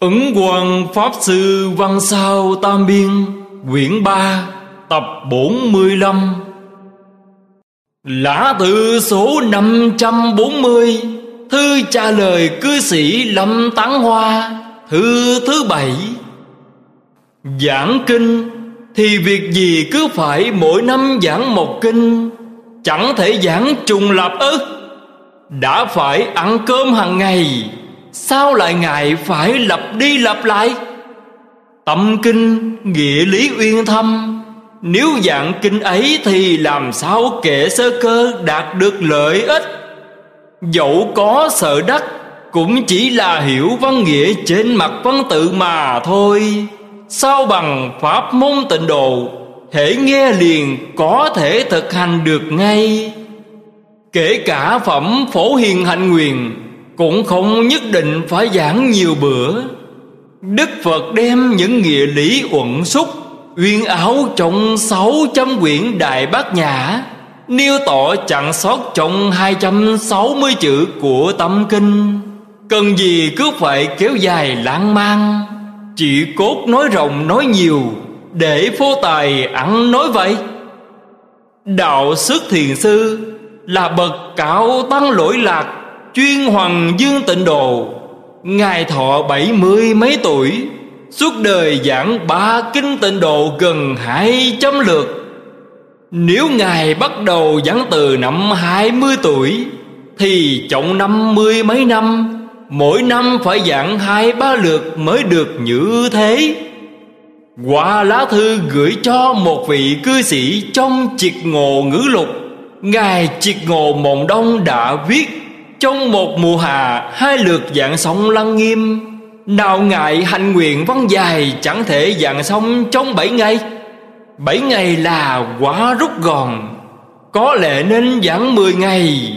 Ứng Quang Pháp Sư Văn Sao Tam Biên, Quyển 3 Tập 45 Lã tự số 540 Thư trả lời cư sĩ Lâm Tán Hoa, Thư thứ bảy. Giảng kinh, Thì việc gì cứ phải mỗi năm giảng một kinh, Chẳng thể giảng trùng lập ức Đã phải ăn cơm hàng ngày Sao lại ngài phải lặp đi lặp lại? Tâm kinh, nghĩa lý uyên thâm. Nếu dạng kinh ấy thì làm sao kệ sơ cơ đạt được lợi ích? Dẫu có sợ đắc, Cũng chỉ là hiểu văn nghĩa trên mặt văn tự mà thôi. Sao bằng pháp môn tịnh độ, Thể nghe liền có thể thực hành được ngay. Kể cả phẩm phổ hiền hạnh nguyện cũng không nhất định phải giảng nhiều bữa. Đức Phật đem những nghĩa lý uẩn xúc, Uyên áo trong sáu trăm quyển Đại Bát Nhã, Nêu tỏ chẳng sót trong hai trăm sáu mươi chữ của tâm kinh. Cần gì cứ phải kéo dài lãng mang Chỉ cốt nói rộng nói nhiều, Để phô tài ăn nói vậy? Đạo sức thiền sư Là bậc cao tăng lỗi lạc Chuyên Hoàng Dương Tịnh Độ Ngài thọ bảy mươi mấy tuổi, Suốt đời giảng ba kinh tịnh độ gần hai trăm lượt. Nếu Ngài bắt đầu giảng từ năm hai mươi tuổi, Thì trọng năm mươi mấy năm, Mỗi năm phải giảng hai ba lượt mới được như thế. Qua lá thư gửi cho một vị cư sĩ trong triệt ngộ ngữ lục, Ngài triệt ngộ Mộng Đông đã viết trong một mùa hạ, Hai lượt dạng sông lăng nghiêm. Nào ngại hành nguyện văn dài, Chẳng thể dạng xong trong bảy ngày. Bảy ngày là quá rút gòn, Có lẽ nên giảng mười ngày.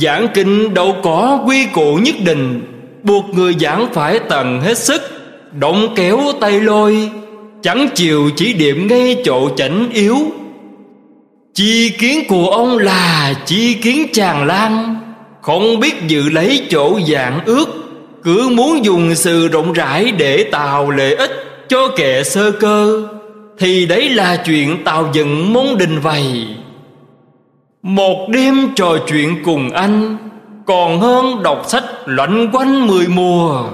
Giảng kinh đâu có quy củ nhất định, Buộc người giảng phải tận hết sức, Động kéo tay lôi, Chẳng chịu chỉ điểm ngay chỗ chảnh yếu. Chi kiến của ông là chi kiến tràn lan không biết dự lấy chỗ dạng ước, Cứ muốn dùng sự rộng rãi để tạo lợi ích cho kẻ sơ cơ, Thì đấy là chuyện tạo dựng môn đình vầy. Một đêm trò chuyện cùng anh, Còn hơn đọc sách loanh quanh mười mùa.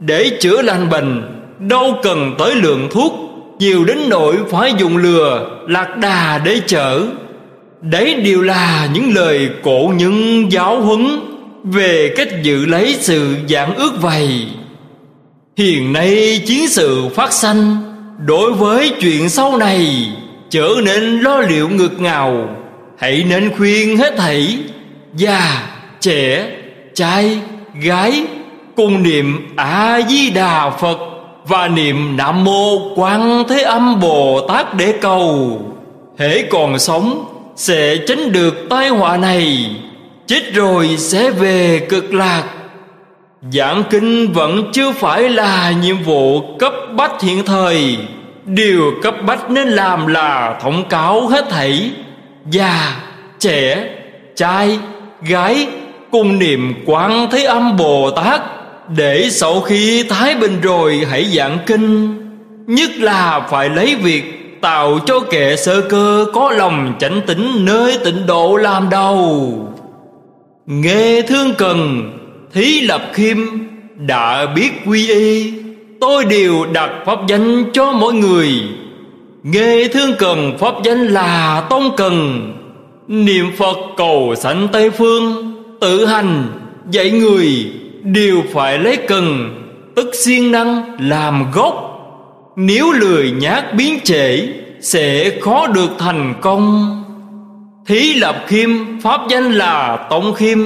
Để chữa lành bệnh, Đâu cần tới lượng thuốc, Nhiều đến nỗi phải dùng lừa, Lạc đà để chở. Đấy đều là những lời cổ những giáo huấn Về cách giữ lấy sự giảng ước vầy. Hiện nay chiến sự phát sanh Đối với chuyện sau này Trở nên lo liệu ngược ngào. Hãy nên khuyên hết thảy Già, trẻ, trai, gái Cùng niệm A-di-đà Phật Và niệm Nam Mô Quan Thế Âm Bồ Tát để cầu. Hễ còn sống sẽ tránh được tai họa này, chết rồi sẽ về cực lạc. Giảng kinh vẫn chưa phải là nhiệm vụ cấp bách hiện thời. Điều cấp bách nên làm là thông cáo hết thảy. Già, trẻ, trai, gái cùng niệm quán thế âm bồ tát để sau khi thái bình rồi hãy giảng kinh. Nhất là phải lấy việc Tạo cho kẻ sơ cơ có lòng chánh tính nơi tịnh độ làm đầu. Nghe thương cần, Thí lập khiêm, Đã biết quy y, Tôi đều đặt pháp danh cho mỗi người. Nghe thương cần, pháp danh là tôn cần. Niệm Phật cầu sanh Tây Phương, Tự hành, dạy người, Đều phải lấy cần, Tức siêng năng làm gốc nếu lười nhát biến trễ, Sẽ khó được thành công. Thí lập khiêm, Pháp danh là tổng khiêm.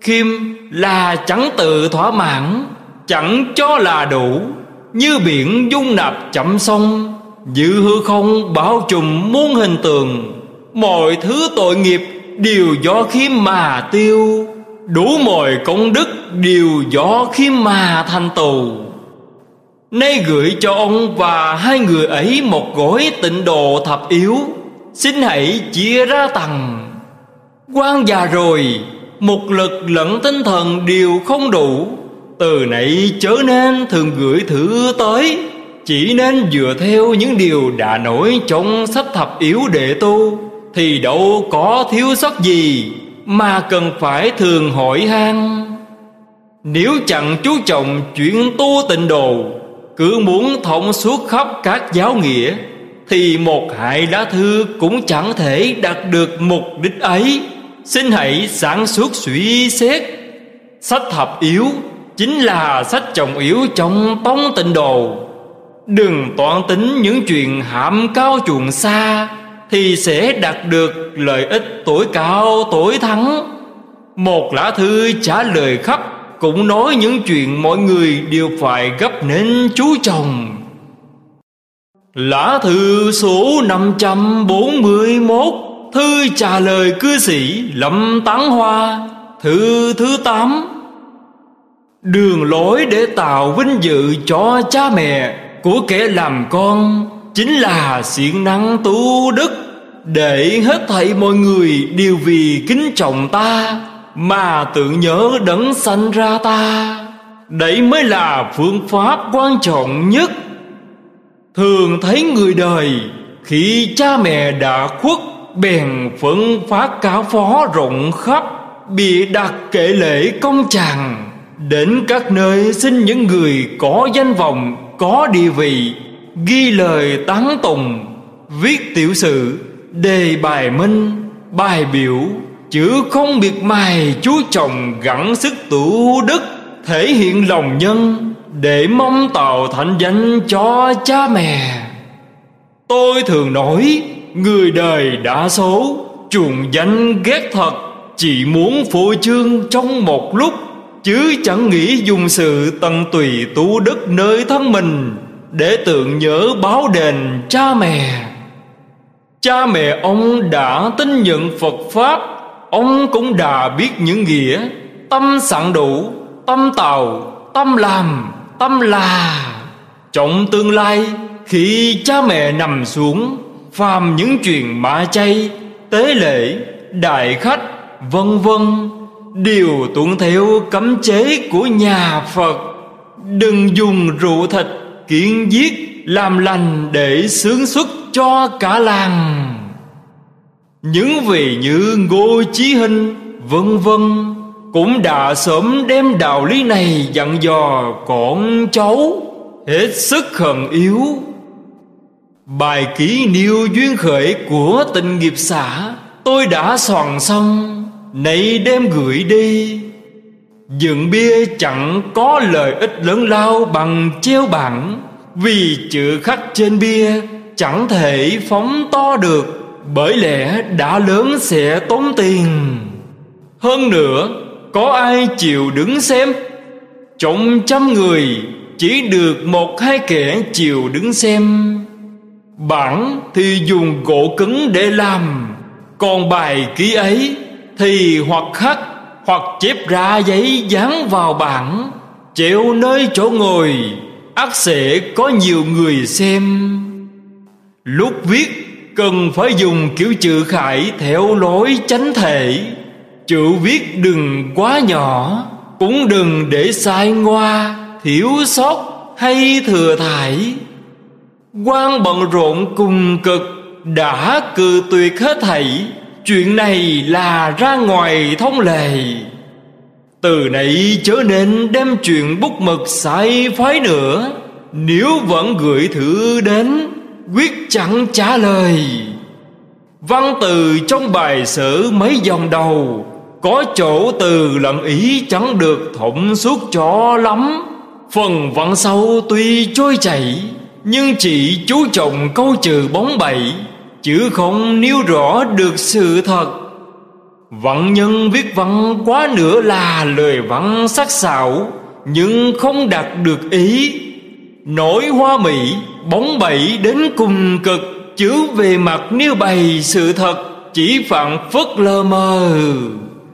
Khiêm là chẳng tự thỏa mãn, Chẳng cho là đủ. Như biển dung nạp chậm sông Dự hư không bao trùm muôn hình tường Mọi thứ tội nghiệp đều do khiêm mà tiêu. Đủ mọi công đức đều do khiêm mà thành tù Nay gửi cho ông và hai người ấy một gói tịnh độ thập yếu. Xin hãy chia ra tầng quan già rồi, Một lực lẫn tinh thần đều không đủ. Từ nãy chớ nên thường gửi thử tới, Chỉ nên dựa theo những điều đã nổi trong sách thập yếu đệ tu. Thì đâu có thiếu sót gì, Mà cần phải thường hỏi han. Nếu chẳng chú trọng chuyện tu tịnh đồ cứ muốn thông suốt khắp các giáo nghĩa, Thì một hại lá thư cũng chẳng thể đạt được mục đích ấy. Xin hãy sáng suốt suy xét. Sách thập yếu Chính là sách trọng yếu trong tông tịnh đồ Đừng toan tính những chuyện hạm cao chuồng xa, Thì sẽ đạt được lợi ích tuổi cao tuổi thắng. Một lá thư trả lời khắp cũng nói những chuyện mọi người đều phải gấp nên chú chồng. Lá thư số 541 Thư trả lời cư sĩ Lâm Tán Hoa, Thư thứ 8 Đường lối để tạo vinh dự cho cha mẹ Của kẻ làm con Chính là siêng năng tu đức Để hết thảy mọi người đều vì kính trọng ta mà tự nhớ đấng sanh ra ta, Đấy mới là phương pháp quan trọng nhất. Thường thấy người đời Khi cha mẹ đã khuất, Bèn phấn phát cáo phó rộng khắp, Bị đặt kệ lễ công chàng Đến các nơi xin những người có danh vọng, Có địa vị, Ghi lời tán tùng Viết tiểu sự, Đề bài minh, Bài biểu Chữ không biệt mài chú trọng gắng sức tu đức, Thể hiện lòng nhân Để mong tạo thành danh cho cha mẹ. Tôi thường nói, Người đời đã số Chuồng danh ghét thật, Chỉ muốn phô trương trong một lúc, Chứ chẳng nghĩ dùng sự tận tùy tu đức nơi thân mình Để tượng nhớ báo đền cha mẹ. Cha mẹ ông đã tin nhận Phật Pháp Ông cũng đã biết những nghĩa. Tâm sẵn đủ, Tâm tạo, Tâm làm, Tâm là. Trong tương lai, Khi cha mẹ nằm xuống, Phàm những chuyện mã chay, Tế lễ, Đại khách, Vân vân, đều tuân theo cấm chế của nhà Phật. Đừng dùng rượu thịt kiện giết, làm lành để sướng xuất cho cả làng. Những vị như Ngô Chí Hinh, vân vân, Cũng đã sớm đem đạo lý này dặn dò con cháu. Hết sức khẩn yếu. Bài ký niêu duyên khởi của tình nghiệp xã, Tôi đã soạn xong, nay đem gửi đi. Dựng bia chẳng có lợi ích lớn lao bằng treo bảng, Vì chữ khắc trên bia chẳng thể phóng to được. Bởi lẽ đã lớn sẽ tốn tiền. Hơn nữa, có ai chịu đứng xem? Trong trăm người, chỉ được một hai kẻ chịu đứng xem. Bản thì dùng gỗ cứng để làm, Còn bài ký ấy thì hoặc khắc hoặc chép ra giấy dán vào bảng, treo nơi chỗ ngồi, ắt sẽ có nhiều người xem. Lúc viết cần phải dùng kiểu chữ khải theo lối chánh thể. Chữ viết đừng quá nhỏ, cũng đừng để sai ngoa, thiếu sót hay thừa thải. Quan bận rộn cùng cực, đã cự tuyệt hết thảy. Chuyện này là ra ngoài thông lệ. Từ nãy chớ nên đem chuyện bút mực sai phái nữa. Nếu vẫn gửi thư đến Quyết chẳng trả lời. Văn từ trong bài sử mấy dòng đầu, Có chỗ từ lận ý chẳng được thủng suốt cho lắm. Phần văn sâu tuy trôi chảy, Nhưng chỉ chú trọng câu trừ bóng bẩy, chứ không nêu rõ được sự thật. Văn nhân viết văn quá nữa là lời văn sắc sảo, Nhưng không đạt được ý. Nổi hoa mỹ, bóng bẩy đến cùng cực, Chứ về mặt nêu bày sự thật, Chỉ phạm phất lơ mơ.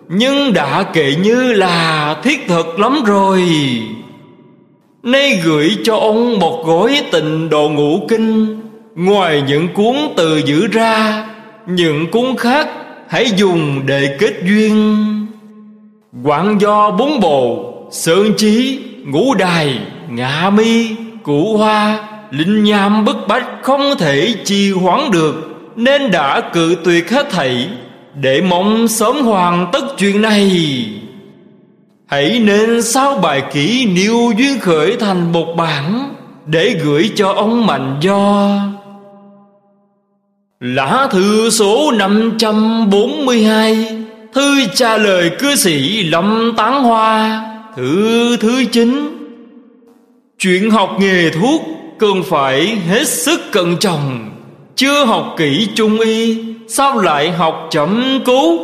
Nhưng đã kể như là thiết thực lắm rồi. Nay gửi cho ông một gói tình độ ngũ kinh, Ngoài những cuốn từ giữ ra, Những cuốn khác hãy dùng để kết duyên. Quảng do bốn bồ, Sơn trí, ngũ đài ngạ mi cụ hoa, linh nham bức bách không thể trì hoãn được, nên đã cự tuyệt hết thảy, để mong sớm hoàn tất chuyện này. Hãy nên sao bài kỹ niêu duyên khởi thành một bản, để gửi cho ông mạnh do. Lá thư số 542 thư trả lời cư sĩ lâm tán hoa, thư thứ chín chuyện học nghề thuốc cần phải hết sức cẩn trọng. Chưa học kỹ trung y, sao lại học chậm cứu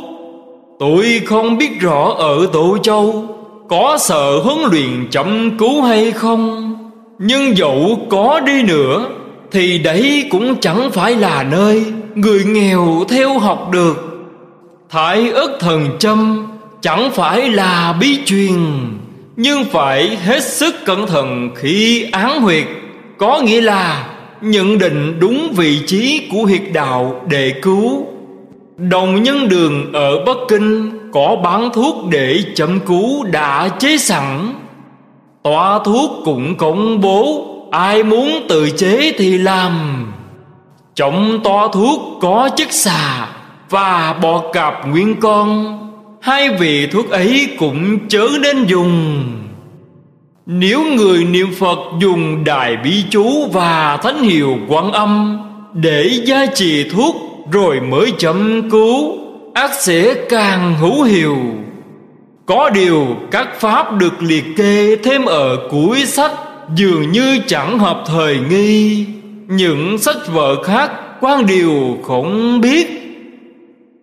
tôi không biết rõ ở tổ châu có sợ huấn luyện chậm cứu hay không. Nhưng dẫu có đi nữa, thì đấy cũng chẳng phải là nơi người nghèo theo học được. Thái ức thần châm chẳng phải là bí truyền nhưng phải hết sức cẩn thận khi án huyệt. Có nghĩa là nhận định đúng vị trí của huyệt đạo để cứu. Đồng nhân đường ở bắc kinh có bán thuốc để chậm cứu đã chế sẵn. Tòa thuốc cũng công bố, ai muốn tự chế thì làm. Trong toa thuốc có chất xà và bọ cạp nguyên con hai vị thuốc ấy cũng chớ nên dùng. Nếu người niệm phật dùng đài bi chú và thánh hiệu quan âm để gia trì thuốc rồi mới chậm cứu, ác sẽ càng hữu hiệu. Có điều các pháp được liệt kê thêm ở cuối sách dường như chẳng hợp thời nghi. Những sách vở khác quan điều không biết.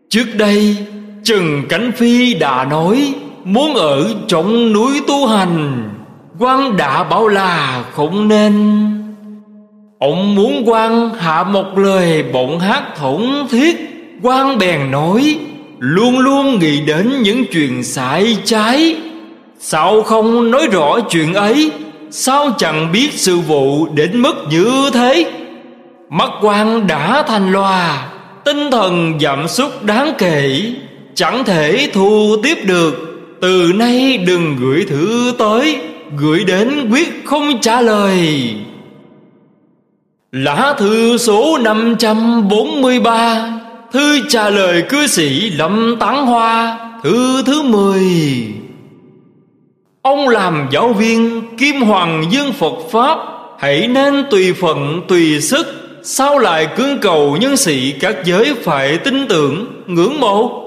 Trước đây trần cánh phi đã nói, muốn ở trong núi tu hành, quan đã bảo là không nên. Ông muốn quan hạ một lời bọn hát thổn thiết, quan bèn nói, luôn luôn nghĩ đến những chuyện sai trái. Sao không nói rõ chuyện ấy? Sao chẳng biết sự vụ đến mức như thế? Mắt quan đã thành loà, tinh thần giảm sút đáng kể chẳng thể thu tiếp được. Từ nay đừng gửi thư tới. Gửi đến quyết không trả lời. Lá thư số 543 Thư trả lời cư sĩ Lâm Tán Hoa, Thư thứ 10 Ông làm giáo viên Kim Hoàng Dương Phật Pháp. Hãy nên tùy phận, tùy sức, Sao lại cưỡng cầu nhân sĩ các giới phải tin tưởng, ngưỡng mộ?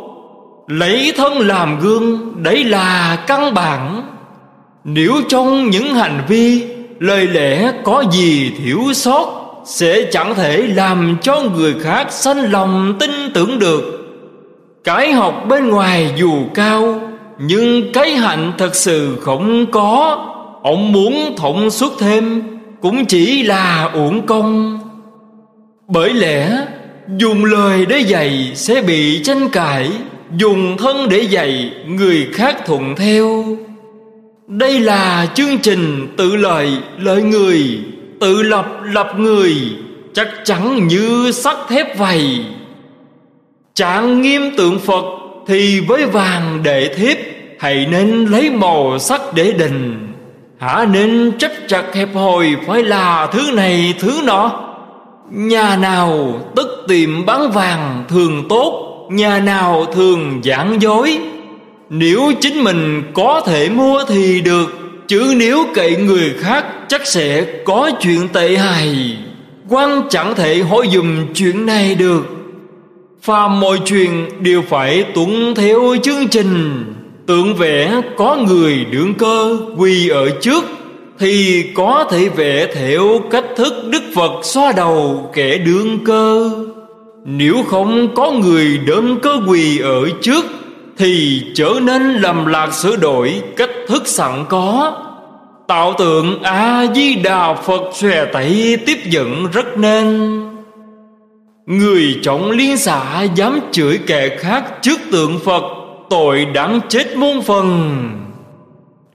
Lấy thân làm gương, Đấy là căn bản. Nếu trong những hành vi, Lời lẽ có gì thiếu sót, sẽ chẳng thể làm cho người khác sanh lòng tin tưởng được. Cái học bên ngoài dù cao, nhưng cái hạnh thật sự không có. Ông muốn thổng suốt thêm, cũng chỉ là uổng công. Bởi lẽ, dùng lời để dạy sẽ bị tranh cãi dùng thân để dạy người khác thuận theo. Đây là chương trình tự lợi lợi người, tự lập lập người, chắc chắn như sắt thép vầy. Trạng nghiêm tượng phật thì với vàng đệ thiếp, hãy nên lấy màu sắc để đình hả nên chấp chặt hẹp hòi phải là thứ này thứ nọ. Nhà nào tức tìm bán vàng thường tốt nhà nào thường giảng dối? Nếu chính mình có thể mua thì được, Chứ nếu cậy người khác Chắc sẽ có chuyện tệ hại. Quan chẳng thể hỏi dùm chuyện này được. Phàm mọi chuyện đều phải tuân theo chương trình. Tượng vẽ có người đương cơ, quỳ ở trước, Thì có thể vẽ theo cách thức Đức Phật xoa đầu kẻ đương cơ. Nếu không có người đơn cơ quỳ ở trước, thì trở nên lầm lạc sửa đổi cách thức sẵn có. Tạo tượng a di đà phật xòe tẩy tiếp dẫn rất nên. Người trọng liên xã dám chửi kẻ khác trước tượng phật, tội đáng chết muôn phần.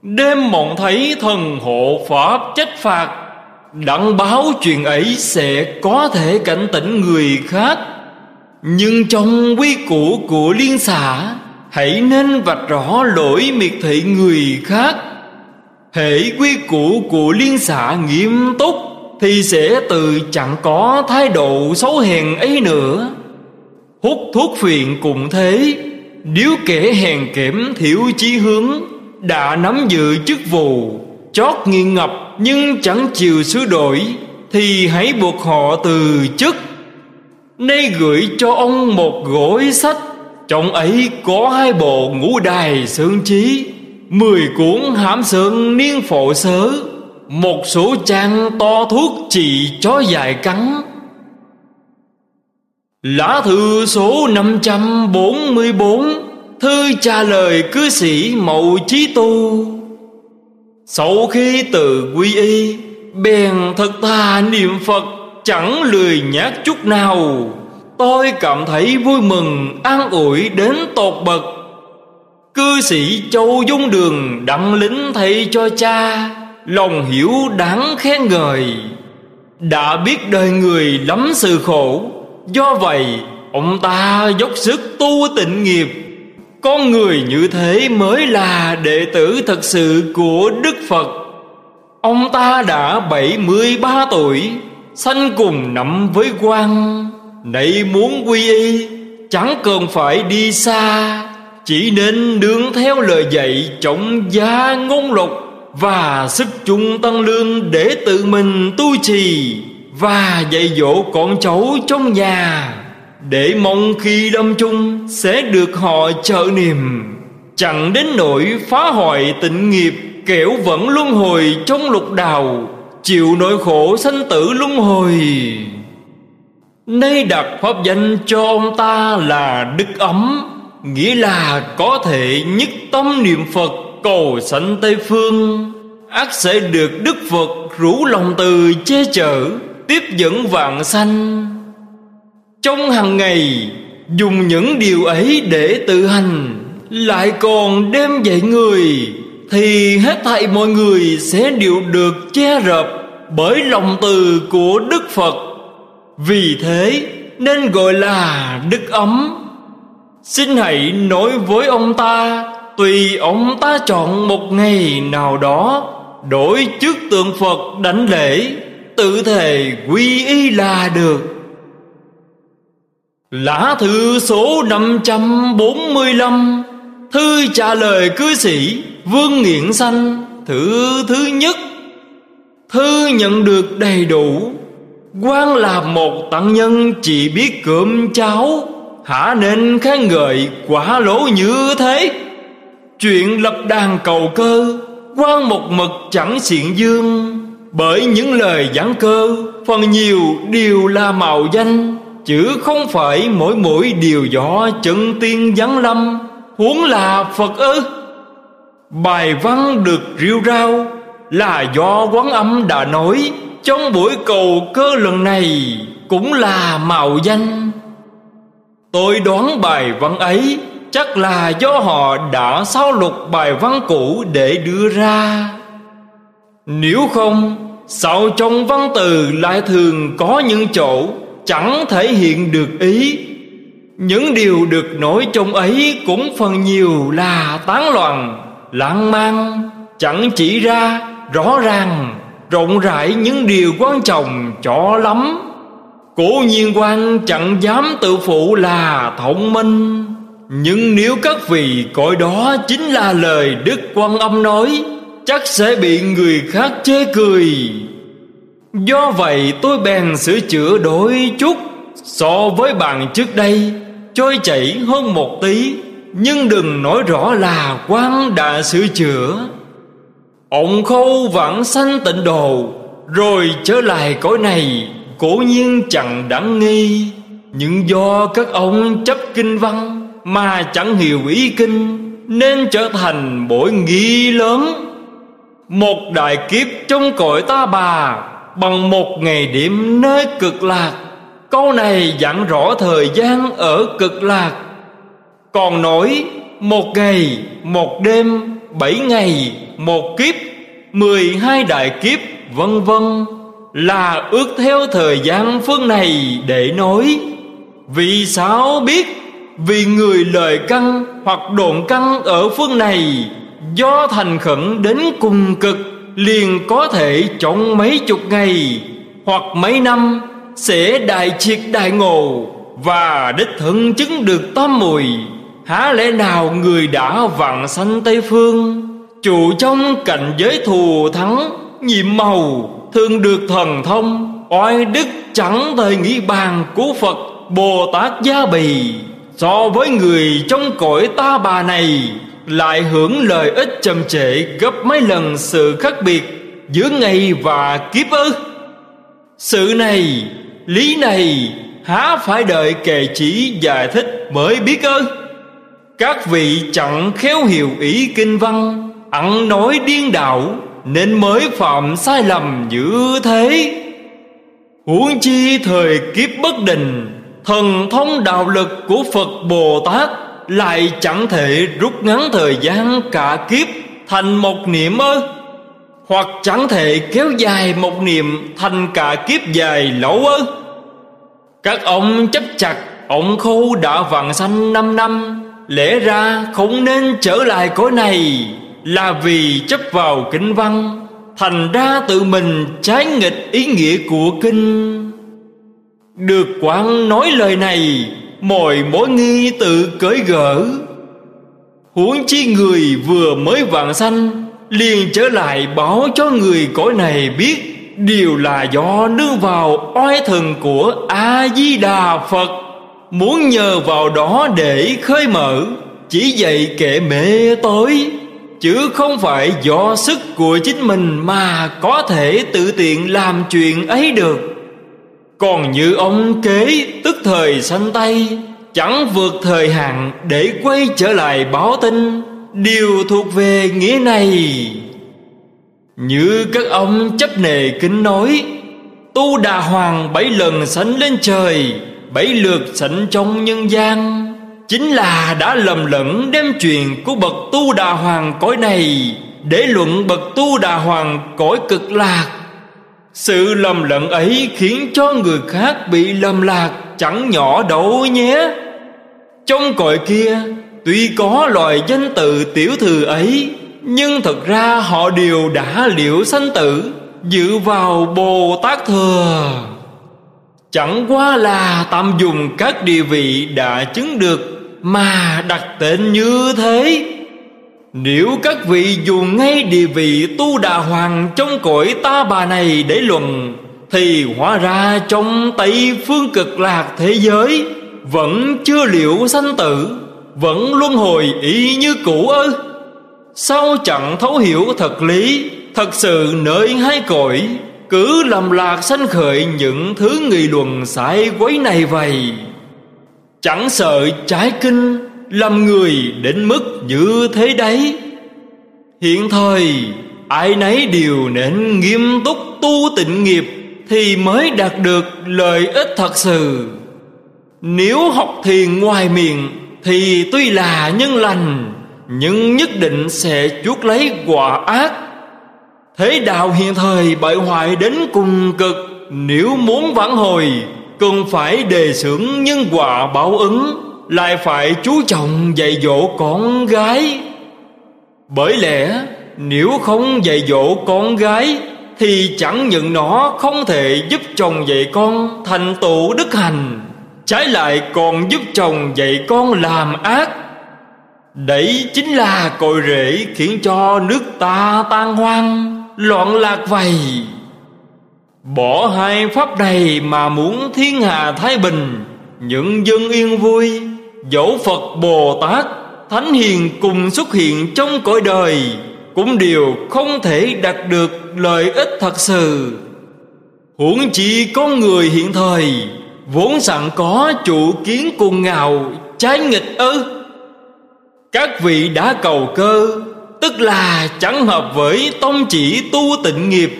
Đêm mộng thấy thần hộ pháp trách phạt, đặng báo chuyện ấy sẽ có thể cảnh tỉnh người khác nhưng trong quy củ của liên xã hãy nên vạch rõ lỗi miệt thị người khác. Hệ quy củ của liên xã nghiêm túc Thì sẽ từ chẳng có thái độ xấu hèn ấy nữa. Hút thuốc phiện cũng thế. Nếu kẻ hèn kém thiểu chí hướng, Đã nắm giữ chức vụ, Chót nghi ngập nhưng chẳng chịu sửa đổi, Thì hãy buộc họ từ chức. Nay gửi cho ông một gối sách. Trong ấy có hai bộ ngũ đài sơn trí, Mười cuốn hãm sơn niên phổ sớ, Một số trang to thuốc trị chó dài cắn. Lá thư số 544 Thư trả lời cư sĩ Mậu Chí Tu. Sau khi từ quy y, Bèn thật thà niệm Phật Chẳng lười nhát chút nào. Tôi cảm thấy vui mừng, An ủi đến tột bậc. Cư sĩ Châu Dung Đường Đặng lính thầy cho cha, Lòng hiểu đáng khen ngợi. Đã biết đời người lắm sự khổ, Do vậy, ông ta dốc sức tu tịnh nghiệp. Con người như thế mới là đệ tử thật sự của Đức Phật. Ông ta đã 73 tuổi Sanh cùng nằm với quan nảy muốn quy y, Chẳng cần phải đi xa. Chỉ nên nương theo lời dạy Trọng gia ngôn lục Và sức chung tăng lương Để tự mình tu trì và dạy dỗ con cháu trong nhà. Để mong khi lâm chung sẽ được họ trợ niềm chẳng đến nỗi phá hoại tịnh nghiệp, kẻo vẫn luân hồi trong lục đào chịu nỗi khổ sanh tử luân hồi. Nay đặt pháp danh cho ông ta là đức ấm, nghĩa là có thể nhất tâm niệm phật cầu sanh tây phương. Ắt sẽ được đức phật rủ lòng từ che chở, tiếp dẫn vạn sanh. Trong hàng ngày, dùng những điều ấy để tự hành, lại còn đem dạy người thì hết thảy mọi người sẽ đều được che rập bởi lòng từ của đức phật. Vì thế, nên gọi là đức ấm. Xin hãy nói với ông ta, tùy ông ta chọn một ngày nào đó đổi trước tượng phật đảnh lễ, tự thề quy y là được. Lã thư số 545 Thư trả lời cư sĩ. Vương Nghiện Sanh Thư thứ nhất. Thư nhận được đầy đủ. Quan là một tặng nhân chỉ biết cơm cháo. Hả nên khen ngợi quả lỗ như thế. Chuyện lập đàn cầu cơ quan một mực chẳng xiện dương. Bởi những lời giảng cơ, Phần nhiều đều là màu danh. Chứ không phải mỗi mỗi điều do chân tiên giáng lâm. Huống là Phật ư? Bài văn được rêu rao Là do quán âm đã nói Trong buổi cầu cơ lần này Cũng là màu danh. Tôi đoán bài văn ấy Chắc là do họ đã sao lục bài văn cũ để đưa ra. Nếu không, Sao trong văn từ lại thường có những chỗ Chẳng thể hiện được ý? Những điều được nói trong ấy Cũng phần nhiều là tán loạn. Lãng mạn Chẳng chỉ ra, rõ ràng, Rộng rãi những điều quan trọng cho lắm. Cố nhiên quan chẳng dám tự phụ là thông minh. Nhưng nếu các vị coi đó chính là lời Đức Quan Âm nói, chắc sẽ bị người khác chê cười. Do vậy tôi bèn sửa chữa đổi chút so với bàn trước đây, trôi chảy hơn một tí nhưng đừng nói rõ là quan đã sửa chữa. Ông khâu vãng sanh tịnh đồ rồi trở lại cõi này, cố nhiên chẳng đáng nghi. Nhưng do các ông chấp kinh văn mà chẳng hiểu ý kinh, nên trở thành bội nghi lớn. Một đại kiếp trong cõi ta bà, Bằng một ngày điểm nơi cực lạc. Câu này dặn rõ thời gian ở cực lạc. Còn nói một ngày, một đêm, bảy ngày, một kiếp Mười hai đại kiếp vân vân Là ước theo thời gian phương này để nói. Vì sao biết? Vì người lời căn hoặc đồn căn ở phương này Do thành khẩn đến cùng cực Liền có thể trong mấy chục ngày Hoặc mấy năm Sẽ đại triệt đại ngộ Và đích thân chứng được tam mùi. Há lẽ nào người đã vặn sanh Tây Phương Trụ trong cảnh giới thù thắng, Nhiệm màu, Thường được thần thông, Oai đức chẳng thời nghĩ bàn của Phật, Bồ Tát Gia Bì. So với người trong cõi ta bà này, Lại hưởng lợi ích chậm trễ Gấp mấy lần sự khác biệt Giữa ngày và kiếp ư Sự này, Lý này, Há phải đợi kệ chỉ giải thích mới biết ư? Các vị chẳng khéo hiểu ý kinh văn ẩn nói điên đạo Nên mới phạm sai lầm như thế. Huống chi thời kiếp bất định, Thần thông đạo lực của Phật Bồ Tát Lại chẳng thể rút ngắn thời gian cả kiếp Thành một niệm ơ Hoặc chẳng thể kéo dài một niệm Thành cả kiếp dài lâu ơ Các ông chấp chặt, Ông khâu đã vặn sanh năm năm Lẽ ra không nên trở lại cõi này Là vì chấp vào kinh văn, Thành ra tự mình trái nghịch ý nghĩa của kinh. Được quán nói lời này, Mọi mối nghi tự cởi gỡ Huống chi người vừa mới vạn sanh, liền trở lại báo cho người cõi này biết, Điều là do nương vào oai thần của A-di-đà Phật. Muốn nhờ vào đó để khơi mở, Chỉ dạy kẻ mê tối. Chứ không phải do sức của chính mình mà có thể tự tiện làm chuyện ấy được. Còn như ông kế, tức thời sanh tay, chẳng vượt thời hạn để quay trở lại báo tin. Đều thuộc về nghĩa này. Như các ông chấp nề kính nói, tu đà hoàng bảy lần sánh lên trời bảy lượt sảnh trong nhân gian. Chính là đã lầm lẫn đem chuyện của bậc tu đà hoàng cõi này. Để luận bậc tu đà hoàng cõi cực lạc. Sự lầm lẫn ấy khiến cho người khác bị lầm lạc, chẳng nhỏ đâu nhé. Trong cõi kia, tuy có loài danh từ tiểu thừa ấy, Nhưng thật ra họ đều đã liễu sanh tử Dựa vào Bồ Tát Thừa. Chẳng qua là tạm dùng các địa vị đã chứng được mà đặt tên như thế. Nếu các vị dùng ngay địa vị tu đà hoàng trong cõi ta bà này để luận, Thì hóa ra trong Tây phương cực lạc thế giới Vẫn chưa liệu sanh tử, Vẫn luân hồi y như cũ ư? Sao chẳng thấu hiểu thật lý, Thật sự nơi hai cõi? Cứ làm lạc sanh khởi những thứ nghị luận sai quấy này vậy. Chẳng sợ trái kinh Làm người đến mức như thế đấy. Hiện thời, Ai nấy đều nên nghiêm túc tu tịnh nghiệp Thì mới đạt được lợi ích thật sự. Nếu học thiền ngoài miệng Thì tuy là nhân lành, Nhưng nhất định sẽ chuốc lấy quả ác Thế đạo hiện thời bại hoại đến cùng cực. Nếu muốn vãn hồi, cần phải đề xưởng nhân quả báo ứng, lại phải chú trọng dạy dỗ con gái. Bởi lẽ, nếu không dạy dỗ con gái, thì chẳng những nó không thể giúp chồng dạy con thành tựu đức hành trái lại còn giúp chồng dạy con làm ác. Đấy chính là cội rễ khiến cho nước ta tan hoang loạn lạc vầy. Bỏ hai pháp này mà muốn thiên hạ thái bình, Những dân yên vui, Dẫu Phật Bồ Tát, Thánh Hiền cùng xuất hiện trong cõi đời, Cũng đều không thể đạt được lợi ích thật sự. Huống chi con người hiện thời, Vốn sẵn có chủ kiến cuồng ngạo, Trái nghịch ư. Các vị đã cầu cơ Tức là chẳng hợp với tông chỉ tu tịnh nghiệp.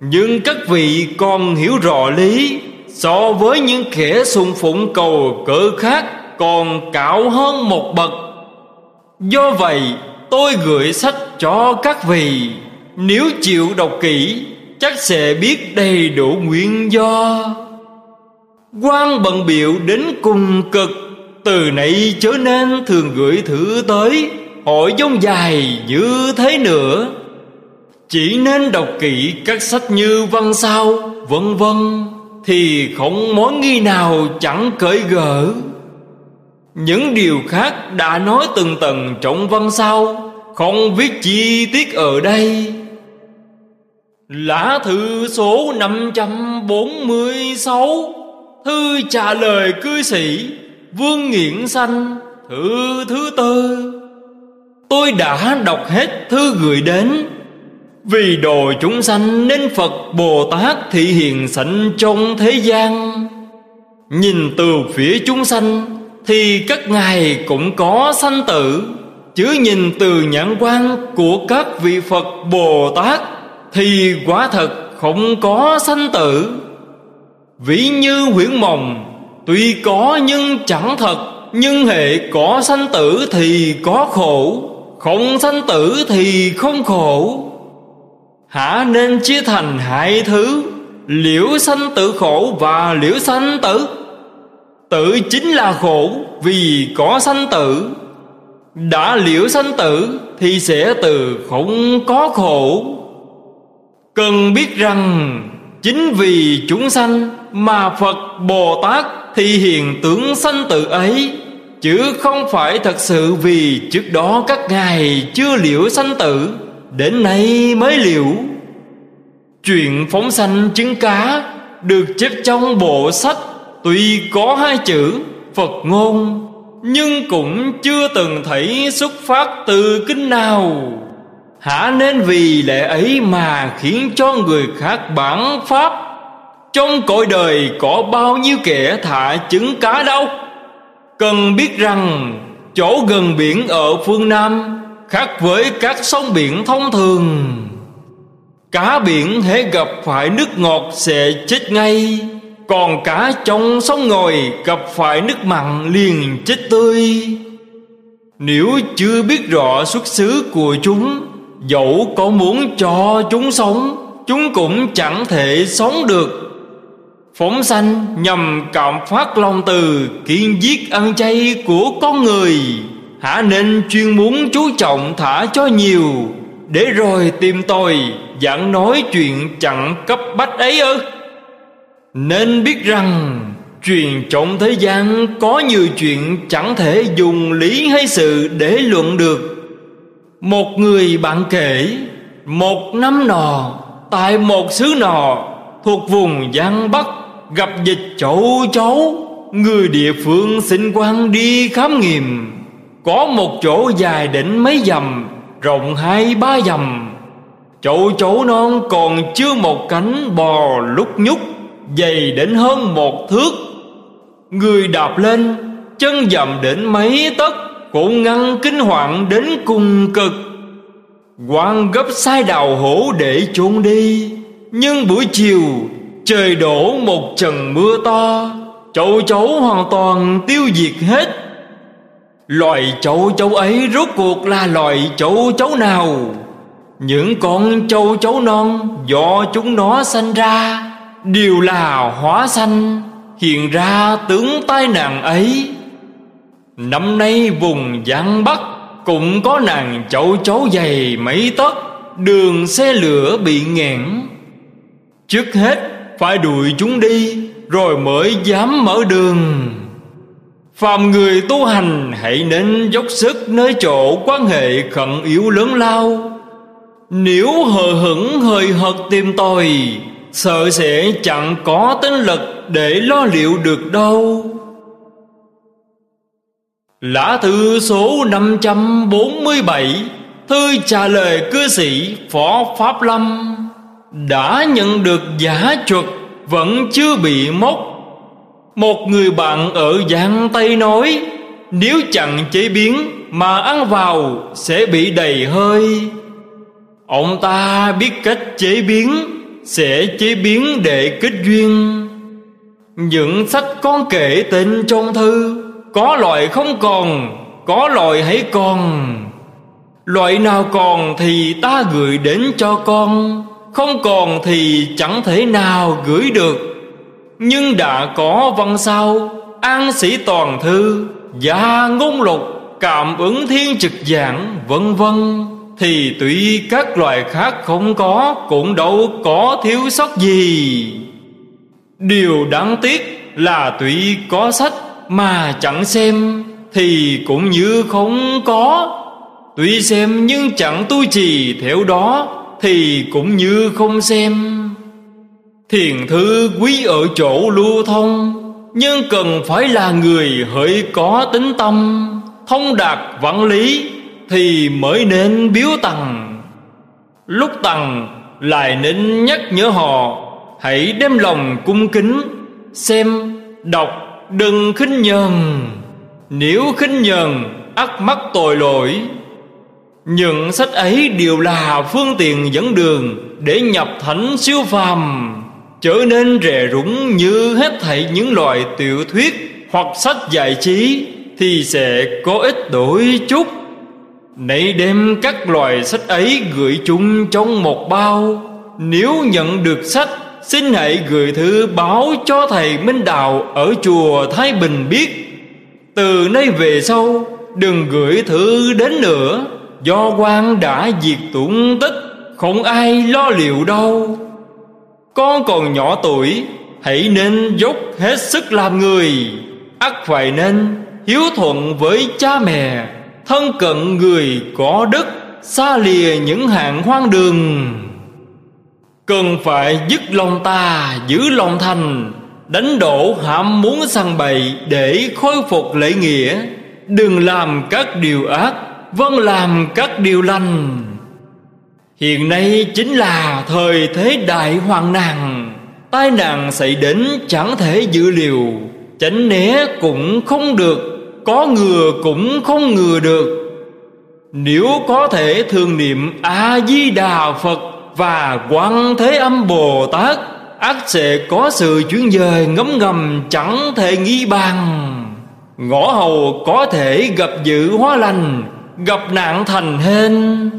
Nhưng các vị còn hiểu rõ lý, So với những kẻ sùng phụng cầu cỡ khác Còn cạo hơn một bậc. Do vậy, tôi gửi sách cho các vị. Nếu chịu đọc kỹ, Chắc sẽ biết đầy đủ nguyên do. Quan bận biểu đến cùng cực, Từ nãy trở nên thường gửi thử tới. Hội giống dài như thế nữa. Chỉ nên đọc kỹ các sách như văn sao, Vân vân, Thì không mối nghi nào chẳng cởi gỡ Những điều khác đã nói từng tầng trọng văn sao, Không viết chi tiết ở đây. Lá thư số 546 Thư trả lời cư sĩ Vương Nghiện Sanh, Thư thứ tư. Tôi đã đọc hết thư gửi đến. Vì đồ chúng sanh nên Phật Bồ Tát thị hiện sẵn trong thế gian. Nhìn từ phía chúng sanh Thì các ngài cũng có sanh tử, Chứ nhìn từ nhãn quan của các vị Phật Bồ Tát Thì quả thật không có sanh tử. Ví như huyễn mộng, Tuy có nhưng chẳng thật, Nhưng hệ có sanh tử thì có khổ. Không sanh tử thì không khổ. Hả nên chia thành hai thứ, Liễu sanh tử khổ và liễu sanh tử. Tử chính là khổ vì có sanh tử. Đã liễu sanh tử thì sẽ từ không có khổ. Cần biết rằng Chính vì chúng sanh mà Phật Bồ Tát thì hiện tướng sanh tử ấy. Chứ không phải thật sự vì trước đó các ngài chưa liễu sanh tử, Đến nay mới liễu. Chuyện phóng sanh trứng cá Được chép trong bộ sách Tuy có hai chữ Phật ngôn, Nhưng cũng chưa từng thấy xuất phát từ kinh nào. Hả nên vì lẽ ấy mà khiến cho người khác bản pháp. Trong cõi đời có bao nhiêu kẻ thả trứng cá đâu? Cần biết rằng, chỗ gần biển ở phương Nam Khác với các sông biển thông thường. Cá biển hễ gặp phải nước ngọt sẽ chết ngay, Còn cá trong sông ngồi gặp phải nước mặn liền chết tươi. Nếu chưa biết rõ xuất xứ của chúng, Dẫu có muốn cho chúng sống, Chúng cũng chẳng thể sống được. Phóng sanh nhằm cảm phát lòng từ, Kiên giết ăn chay của con người. Hả nên chuyên muốn chú trọng thả cho nhiều, Để rồi tìm tòi, Giảng nói chuyện chẳng cấp bách ấy ư? Nên biết rằng, Truyền trọng thế gian có nhiều chuyện chẳng thể dùng lý hay sự để luận được. Một người bạn kể, Một năm nọ, Tại một xứ nọ Thuộc vùng Giang Bắc Gặp dịch chậu chấu Người địa phương xin quan đi khám nghiệm. Có một chỗ dài đến mấy dầm Rộng hai ba dầm Chậu chấu non còn chưa một cánh bò lúc nhúc, Dày đến hơn một thước. Người đạp lên, Chân dầm đến mấy tấc, cũng ngăn kinh hoàng đến cùng cực. Quan gấp sai đào hổ để trốn đi, nhưng buổi chiều trời đổ một trận mưa to chậu chấu hoàn toàn tiêu diệt hết. Loài chậu chấu ấy rốt cuộc là loài chậu chấu nào? Những con châu chấu non do chúng nó sanh ra đều là hóa sanh, hiện ra tướng tai nạn ấy. Năm nay vùng Giang Bắc Cũng có nàng chậu chấu dày mấy tấc, Đường xe lửa bị nghẹn Trước hết phải đuổi chúng đi, Rồi mới dám mở đường. Phàm người tu hành, hãy nên dốc sức nơi chỗ quan hệ khẩn yếu lớn lao. Nếu hờ hững hơi hợt tìm tòi, Sợ sẽ chẳng có tính lực để lo liệu được đâu. Lá thư số 547 Thư trả lời cư sĩ Phó Pháp Lâm. Đã nhận được giả chuột Vẫn chưa bị mốc Một người bạn ở Giang Tây nói, Nếu chẳng chế biến Mà ăn vào Sẽ bị đầy hơi. Ông ta biết cách chế biến, Sẽ chế biến để kết duyên. Những sách con kể tên trong thư, có loại không còn, Có loại hãy còn. Loại nào còn thì ta gửi đến cho con. Không còn thì chẳng thể nào gửi được. Nhưng đã có văn sao, An sĩ toàn thư, gia ngôn lục, Cảm ứng thiên trực giảng, vân vân. Thì tuy các loài khác không có, Cũng đâu có thiếu sót gì. Điều đáng tiếc là tuy có sách mà chẳng xem, Thì cũng như không có. Tuy xem nhưng chẳng tu trì theo đó. Thì cũng như không xem. Thiền thư quý ở chỗ lưu thông Nhưng cần phải là người hỡi có tính tâm Thông đạt văn lý Thì mới nên biếu tằng. Lúc tằng lại nên nhắc nhở họ Hãy đem lòng cung kính Xem, đọc, đừng khinh nhờn. Nếu khinh nhờn, ắt mắc tội lỗi những sách ấy đều là phương tiện dẫn đường Để nhập thánh siêu phàm, Trở nên rẻ rúng như hết thảy những loại tiểu thuyết Hoặc sách giải trí Thì sẽ có ít đổi chút. Nãy đem các loại sách ấy gửi chung trong một bao. Nếu nhận được sách, Xin hãy gửi thư báo cho thầy Minh Đạo Ở chùa Thái Bình biết. Từ nay về sau, Đừng gửi thư đến nữa. Do quan đã diệt tụng tích, Không ai lo liệu đâu. Con còn nhỏ tuổi, Hãy nên dốc hết sức làm người. Ắt phải nên hiếu thuận với cha mẹ, Thân cận người có đức, Xa lìa những hạng hoang đường. Cần phải dứt lòng ta giữ lòng thành, Đánh đổ hãm muốn săn bậy Để khôi phục lễ nghĩa. Đừng làm các điều ác vâng làm các điều lành. Hiện nay chính là thời thế đại hoạn nạn. Tai nạn xảy đến chẳng thể dự liệu. Tránh né cũng không được, có ngừa cũng không ngừa được. Nếu có thể thường niệm a di đà phật và quan thế âm bồ tát ắt sẽ có sự chuyển dời ngấm ngầm chẳng thể nghi bàn. Ngõ hầu có thể gặp dự hóa lành gặp nạn thành hên,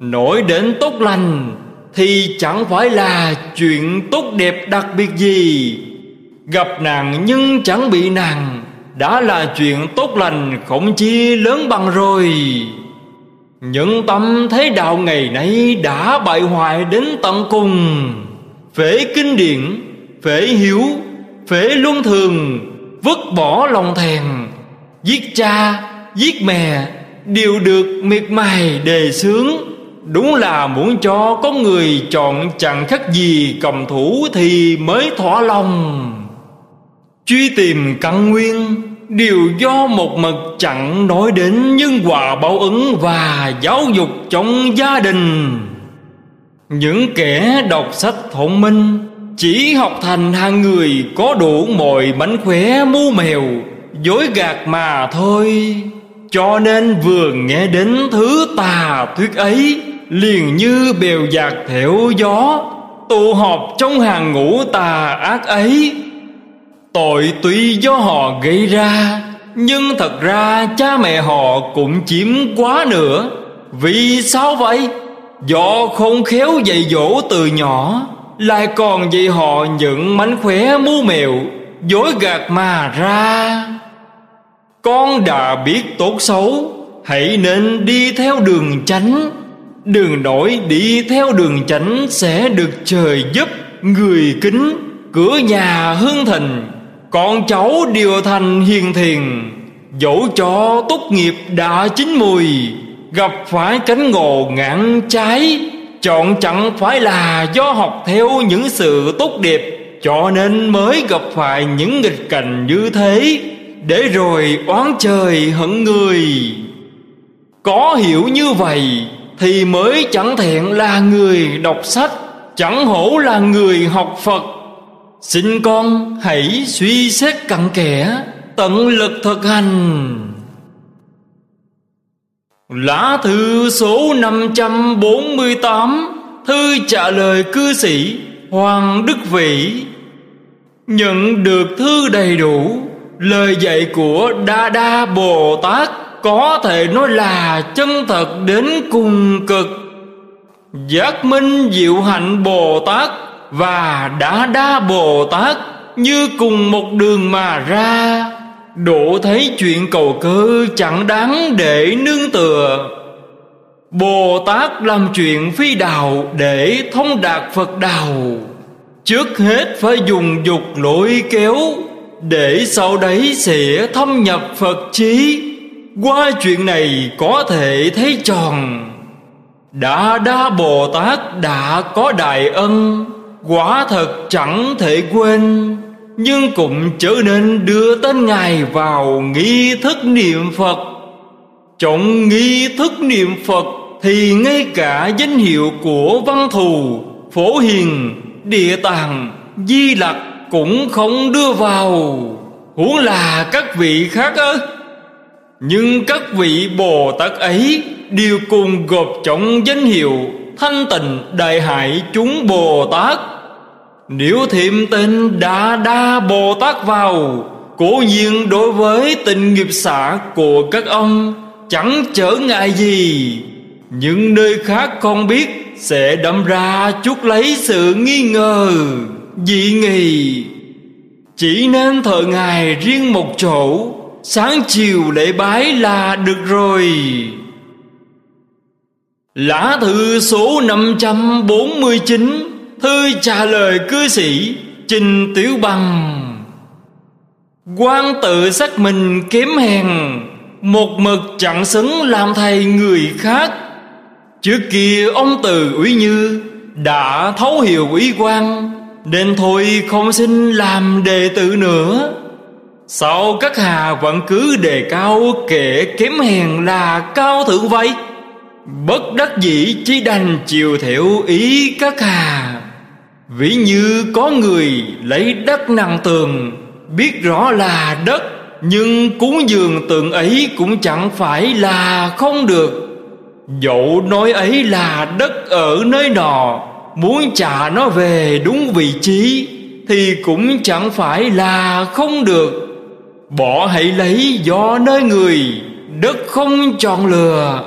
nổi đến tốt lành, thì chẳng phải là chuyện tốt đẹp đặc biệt gì. Gặp nạn nhưng chẳng bị nạn, đã là chuyện tốt lành khổng chi lớn bằng rồi. Những tâm thế đạo ngày nay đã bại hoại đến tận cùng. Phế kinh điển, phế hiếu, phế luân thường, vứt bỏ lòng thèn, giết cha, giết mẹ đều được miệt mài đề xướng, đúng là muốn cho có người chọn chẳng khác gì cầm thủ thì mới thỏa lòng. Truy tìm căn nguyên đều do một mật chẳng nói đến nhân quả báo ứng và giáo dục trong gia đình. Những kẻ đọc sách thông minh, chỉ học thành hàng người có đủ mọi mánh khóe mu mèo, dối gạt mà thôi cho nên vừa nghe đến thứ tà thuyết ấy, Liền như bèo dạt theo gió, Tụ họp trong hàng ngũ tà ác ấy. Tội tuy do họ gây ra, Nhưng thật ra cha mẹ họ cũng chiếm quá nữa Vì sao vậy? Do không khéo dạy dỗ từ nhỏ, Lại còn dạy họ những mánh khóe mưu mẹo, Dối gạt mà ra con đã biết tốt xấu, Hãy nên đi theo đường chánh. Đừng nổi đi theo đường chánh Sẽ được trời giúp Người kính, Cửa nhà hương thịnh Con cháu điều thành hiền thiền, Dẫu cho tốt nghiệp đã chín mùi, Gặp phải cánh ngộ ngạn trái. Chọn chẳng phải là do học theo những sự tốt đẹp, Cho nên mới gặp phải những nghịch cảnh như thế để rồi oán trời hận người. Có hiểu như vậy thì mới chẳng thẹn là người đọc sách, chẳng hổ là người học phật. Xin con hãy suy xét cặn kẽ, tận lực thực hành. Lá thư số 548 Thư trả lời cư sĩ Hoàng Đức Vĩ. Nhận được thư đầy đủ Lời dạy của Đa Đa Bồ Tát Có thể nói là chân thật đến cùng cực. Giác minh diệu hạnh Bồ Tát Và Đa Đa Bồ Tát Như cùng một đường mà ra Độ thấy chuyện cầu cơ chẳng đáng để nương tựa. Bồ Tát làm chuyện phi đạo để thông đạt Phật đạo, Trước hết phải dùng dục lỗi kéo để sau đấy sẽ thâm nhập Phật trí. Qua chuyện này có thể thấy tròn. Đã đa Bồ Tát đã có đại ân. Quả thật chẳng thể quên. Nhưng cũng trở nên đưa tên Ngài vào nghi thức niệm Phật. Trong nghi thức niệm Phật Thì ngay cả danh hiệu của văn thù, Phổ hiền, Địa tạng, Di lặc cũng không đưa vào. Huống là các vị khác ơ Nhưng các vị Bồ Tát ấy Đều cùng gộp trọng danh hiệu Thanh tịnh đại hải chúng Bồ Tát. Nếu thêm tên Đa Đa Bồ Tát vào, Cố nhiên đối với tình nghiệp xã của các ông Chẳng trở ngại gì. Những nơi khác không biết Sẽ đâm ra chút lấy sự nghi ngờ. Dị nghì. Chỉ nên thờ Ngài riêng một chỗ, Sáng chiều lễ bái là được rồi. Lá thư số 549 Thư trả lời cư sĩ Trình Tiểu Bằng. Quan tự xác mình kém hèn, Một mực chẳng xứng làm thầy người khác. Trước kia ông từ ủy như Đã thấu hiểu ủy quan nên thôi không xin làm đệ tử nữa. Sao các hà vẫn cứ đề cao kẻ kém hèn là cao thượng vậy? Bất đắc dĩ chỉ đành chiều theo ý các hà Ví như có người lấy đất nặng tường, Biết rõ là đất, Nhưng cúng dường tượng ấy cũng chẳng phải là không được. Dẫu nói ấy là đất ở nơi nọ Muốn trả nó về đúng vị trí Thì cũng chẳng phải là không được. Bỏ hãy lấy do nơi người, Đất không chọn lừa.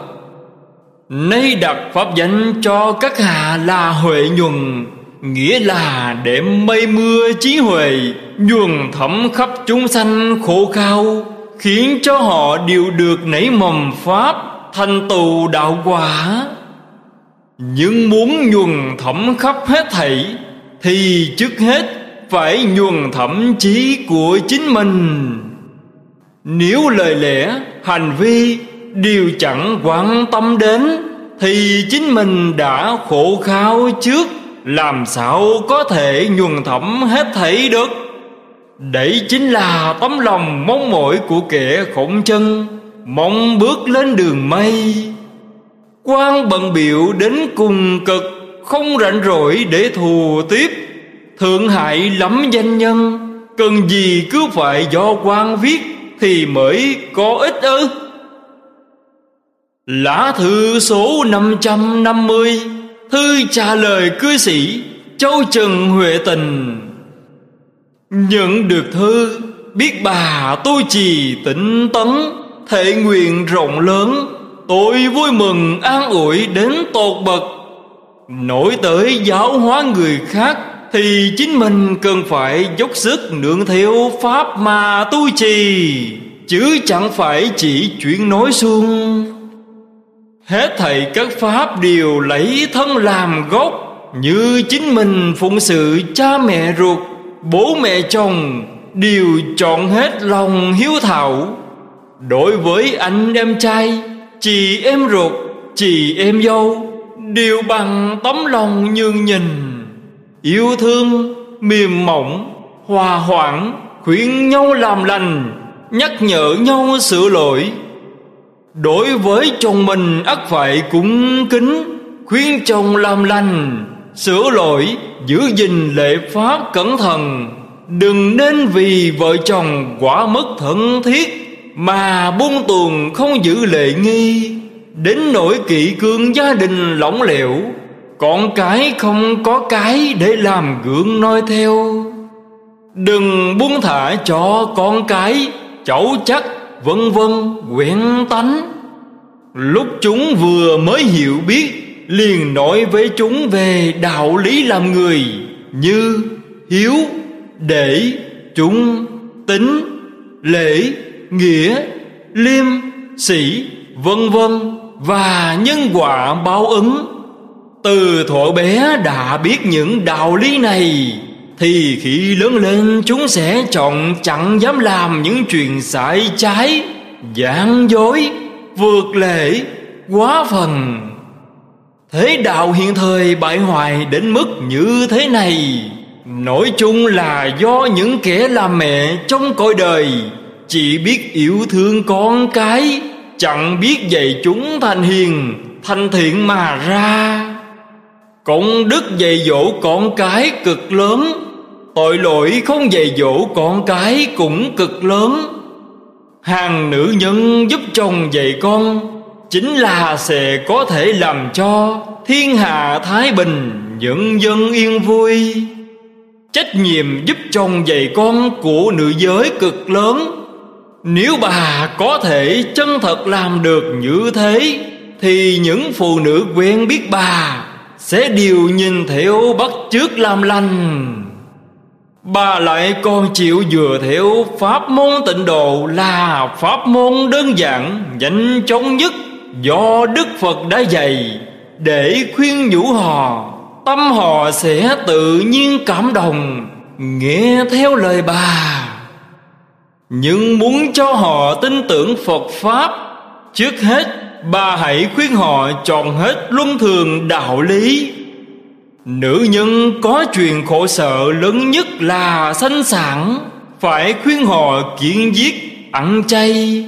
Nay đặt pháp danh cho các hạ là Huệ Nhuần Nghĩa là để mây mưa trí huệ Nhuần thẩm khắp chúng sanh khổ cao Khiến cho họ đều được nảy mầm pháp Thành tù đạo quả. Nhưng muốn nhuần thẩm khắp hết thảy Thì trước hết phải nhuần thẩm trí của chính mình. Nếu lời lẽ, hành vi đều chẳng quan tâm đến thì chính mình đã khổ khao trước làm sao có thể nhuần thẩm hết thảy được? Đấy chính là tấm lòng mong mỏi của kẻ khổng chân mong bước lên đường mây quan bận biểu đến cùng cực, không rảnh rỗi để thù tiếp. Thượng hại lắm danh nhân, cần gì cứ phải do quan viết thì mới có ích ư? Lá thư số 550 Thư trả lời cư sĩ Châu Trần Huệ Tình. Nhận được thư, Biết bà tôi trì tĩnh tấn, Thể nguyện rộng lớn. Tôi vui mừng an ủi đến tột bậc. Nổi tới giáo hóa người khác Thì chính mình cần phải dốc sức nương theo Pháp mà tu trì, Chứ chẳng phải chỉ chuyện nói xuông Hết thầy các pháp đều lấy thân làm gốc, Như chính mình phụng sự cha mẹ ruột, Bố mẹ chồng Đều chọn hết lòng hiếu thảo. Đối với anh em trai Chị em ruột, Chị em dâu, Đều bằng tấm lòng nhường nhìn Yêu thương, Mềm mỏng, Hòa hoãn, Khuyên nhau làm lành, Nhắc nhở nhau sửa lỗi. Đối với chồng mình, ắt phải cũng kính, Khuyên chồng làm lành, Sửa lỗi, Giữ gìn lệ pháp cẩn thận. Đừng nên vì vợ chồng quả mất thân thiết. Mà buông tuồng không giữ lệ nghi Đến nỗi kỵ cương gia đình lỏng lẻo Con cái không có cái để làm gượng noi theo. Đừng buông thả cho con cái Cháu chắc vân vân quyển tánh. Lúc chúng vừa mới hiểu biết Liền nói với chúng về đạo lý làm người Như hiếu, để, chúng, tính, lễ, nghĩa, liêm, sĩ, vân vân và nhân quả báo ứng. Từ thuở bé đã biết những đạo lý này thì khi lớn lên chúng sẽ chọn chẳng dám làm những chuyện sai trái, gian dối, vượt lệ, quá phần. Thế đạo hiện thời bại hoại đến mức như thế này Nói chung là do những kẻ làm mẹ trong cõi đời chỉ biết yêu thương con cái, Chẳng biết dạy chúng thành hiền, Thành thiện mà ra. Công đức dạy dỗ con cái cực lớn, Tội lỗi không dạy dỗ con cái cũng cực lớn. Hàng nữ nhân giúp chồng dạy con, Chính là sẽ có thể làm cho Thiên hạ thái bình, Nhân dân yên vui. Trách nhiệm giúp chồng dạy con của nữ giới cực lớn nếu bà có thể chân thật làm được như thế, Thì những phụ nữ quen biết bà Sẽ đều nhìn theo bắt chước làm lành. Bà lại còn chịu dựa theo pháp môn tịnh độ Là pháp môn đơn giản, nhanh chóng nhất Do Đức Phật đã dạy. Để khuyên nhủ họ, Tâm họ sẽ tự nhiên cảm động, Nghe theo lời bà. Nhưng muốn cho họ tin tưởng Phật Pháp, Trước hết bà hãy khuyên họ chọn hết luân thường đạo lý. Nữ nhân có chuyện khổ sợ lớn nhất là sanh sản, Phải khuyên họ kiên giết, ăn chay.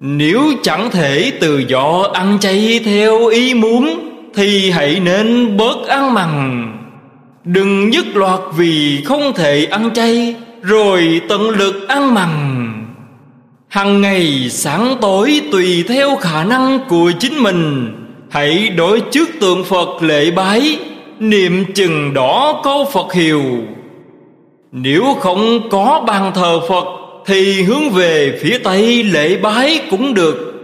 Nếu chẳng thể từ do ăn chay theo ý muốn, thì hãy nên bớt ăn mặn. Đừng nhất loạt vì không thể ăn chay. Rồi tận lực ăn mặn. Hằng ngày sáng tối tùy theo khả năng của chính mình, Hãy đối trước tượng Phật lễ bái, Niệm chừng đó câu Phật hiệu. Nếu không có bàn thờ Phật Thì hướng về phía Tây lễ bái cũng được.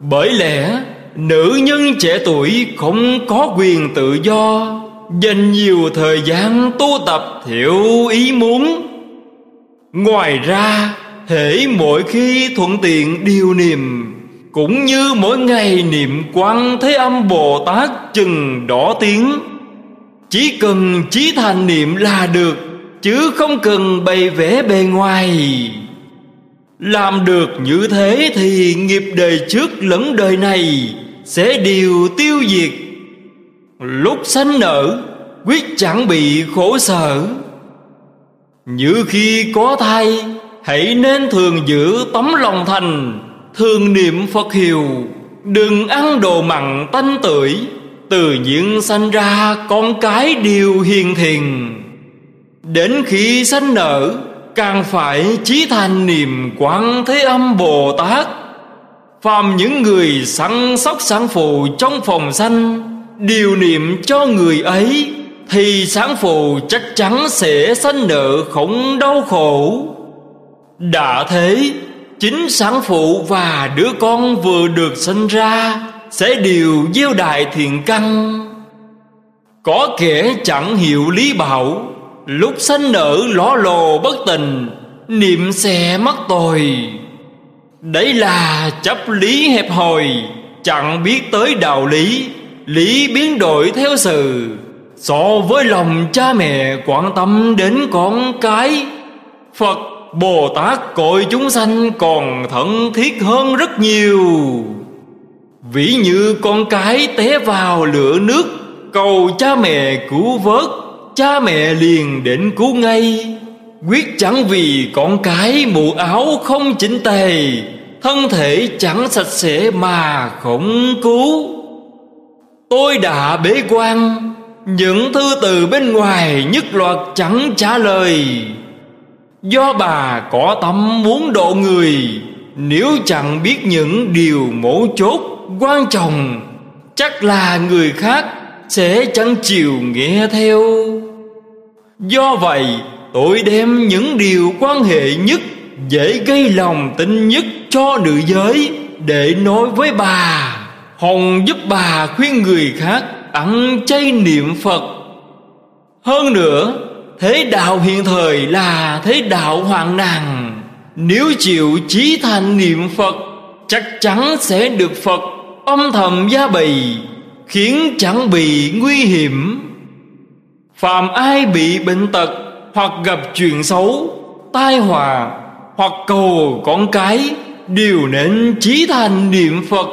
Bởi lẽ, Nữ nhân trẻ tuổi không có quyền tự do, Dành nhiều thời gian tu tập theo ý muốn. Ngoài ra thể mỗi khi thuận tiện điều niệm, Cũng như mỗi ngày niệm quan Thế Âm Bồ Tát chừng đỏ tiếng, Chỉ cần chí thành niệm là được, Chứ không cần bày vẽ bề ngoài. Làm được như thế thì nghiệp đời trước lẫn đời này Sẽ đều tiêu diệt. Lúc sanh nở, Quyết chẳng bị khổ sở. Như khi có thai, Hãy nên thường giữ tấm lòng thành Thường niệm Phật hiệu. Đừng ăn đồ mặn tanh tưởi, Từ những sanh ra con cái đều hiền thiền. Đến khi sanh nở, càng phải chí thành niệm quán thế âm bồ tát. Phàm những người săn sóc sản phụ trong phòng sanh điều niệm cho người ấy thì sản phụ chắc chắn sẽ sanh nợ không đau khổ. Đã thế, chính sản phụ và đứa con vừa được sinh ra sẽ đều gieo đại thiện căn. Có kẻ chẳng hiểu lý bảo, Lúc sanh nở ló lồ bất tình Niệm xe mất tồi Đấy là chấp lý hẹp hòi, Chẳng biết tới đạo lý Lý biến đổi theo sự. So với lòng cha mẹ quan tâm đến con cái. Phật, Bồ Tát cội chúng sanh còn thân thiết hơn rất nhiều. Ví như con cái té vào lửa nước, Cầu cha mẹ cứu vớt, Cha mẹ liền đến cứu ngay. Quyết chẳng vì con cái mũ áo không chỉnh tề, Thân thể chẳng sạch sẽ mà không cứu. Tôi đã bế quan những thư từ bên ngoài nhất loạt chẳng trả lời. Do bà có tâm muốn độ người, Nếu chẳng biết những điều mấu chốt, quan trọng, Chắc là người khác sẽ chẳng chịu nghe theo. Do vậy, tôi đem những điều quan hệ nhất, dễ gây lòng tin nhất cho nữ giới để nói với bà, hồng giúp bà khuyên người khác ăn chay niệm phật. Hơn nữa, thế đạo hiện thời là thế đạo hoạn nạn. Nếu chịu chí thành niệm Phật, Chắc chắn sẽ được Phật âm thầm gia bì Khiến chẳng bị nguy hiểm. Phàm ai bị bệnh tật Hoặc gặp chuyện xấu, Tai họa Hoặc cầu con cái, Đều nên chí thành niệm Phật,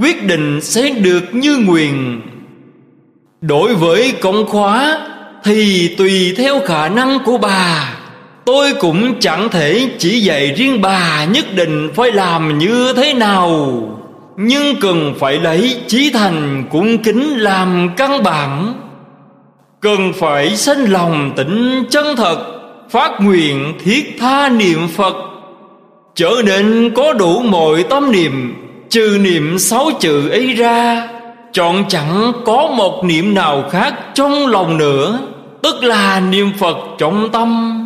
Quyết định sẽ được như nguyện. Đối với công khóa, Thì tùy theo khả năng của bà. Tôi cũng chẳng thể chỉ dạy riêng bà Nhất định phải làm như thế nào. Nhưng cần phải lấy trí thành cung kính làm căn bản. Cần phải sanh lòng tỉnh chân thật, Phát nguyện thiết tha niệm Phật. Trở nên có đủ mọi tâm niệm, Trừ niệm sáu chữ ấy ra Chọn chẳng có một niệm nào khác trong lòng nữa, Tức là niệm Phật trọng tâm.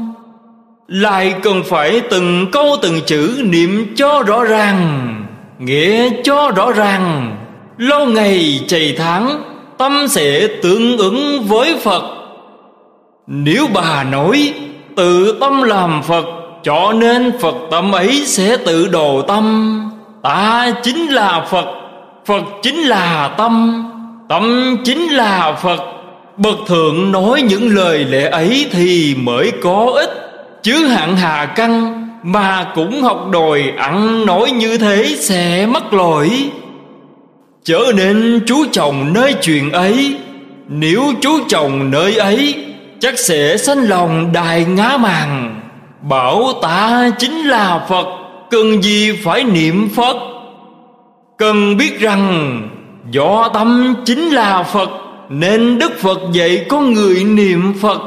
Lại cần phải từng câu từng chữ niệm cho rõ ràng, Nghĩa cho rõ ràng. Lâu ngày chày tháng, Tâm sẽ tương ứng với Phật. Nếu bà nói, Tự tâm làm Phật, Cho nên Phật tâm ấy sẽ tự đồ tâm. Ta chính là Phật. Phật chính là tâm Tâm chính là Phật. Bậc thượng nói những lời lẽ ấy Thì mới có ích. Chứ hạng hà căn Mà cũng học đòi ăn nói như thế Sẽ mất lỗi. Trở nên chú chồng nơi chuyện ấy. Nếu chú chồng nơi ấy, Chắc sẽ sanh lòng đài ngá màng. Bảo ta chính là Phật, Cần gì phải niệm Phật? Cần biết rằng Do tâm chính là Phật, Nên Đức Phật dạy con người niệm Phật.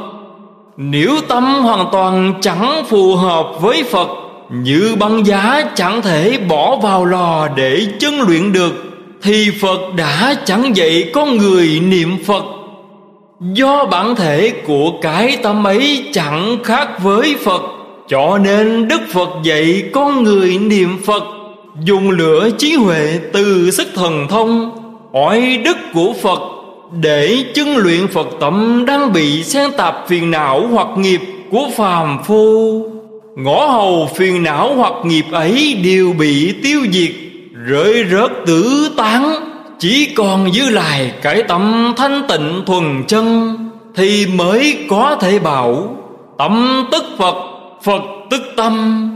Nếu tâm hoàn toàn chẳng phù hợp với Phật, Như băng giá chẳng thể bỏ vào lò để chân luyện được, Thì Phật đã chẳng dạy con người niệm Phật. Do bản thể của cái tâm ấy chẳng khác với Phật, Cho nên Đức Phật dạy con người niệm Phật. Dùng lửa trí huệ từ sức thần thông oai đức của Phật Để chứng luyện Phật tâm đang bị xen tạp phiền não hoặc nghiệp của phàm phu. Ngõ hầu phiền não hoặc nghiệp ấy đều bị tiêu diệt Rơi rớt tử tán. Chỉ còn giữ lại cái tâm thanh tịnh thuần chân Thì mới có thể bảo Tâm tức Phật, Phật tức tâm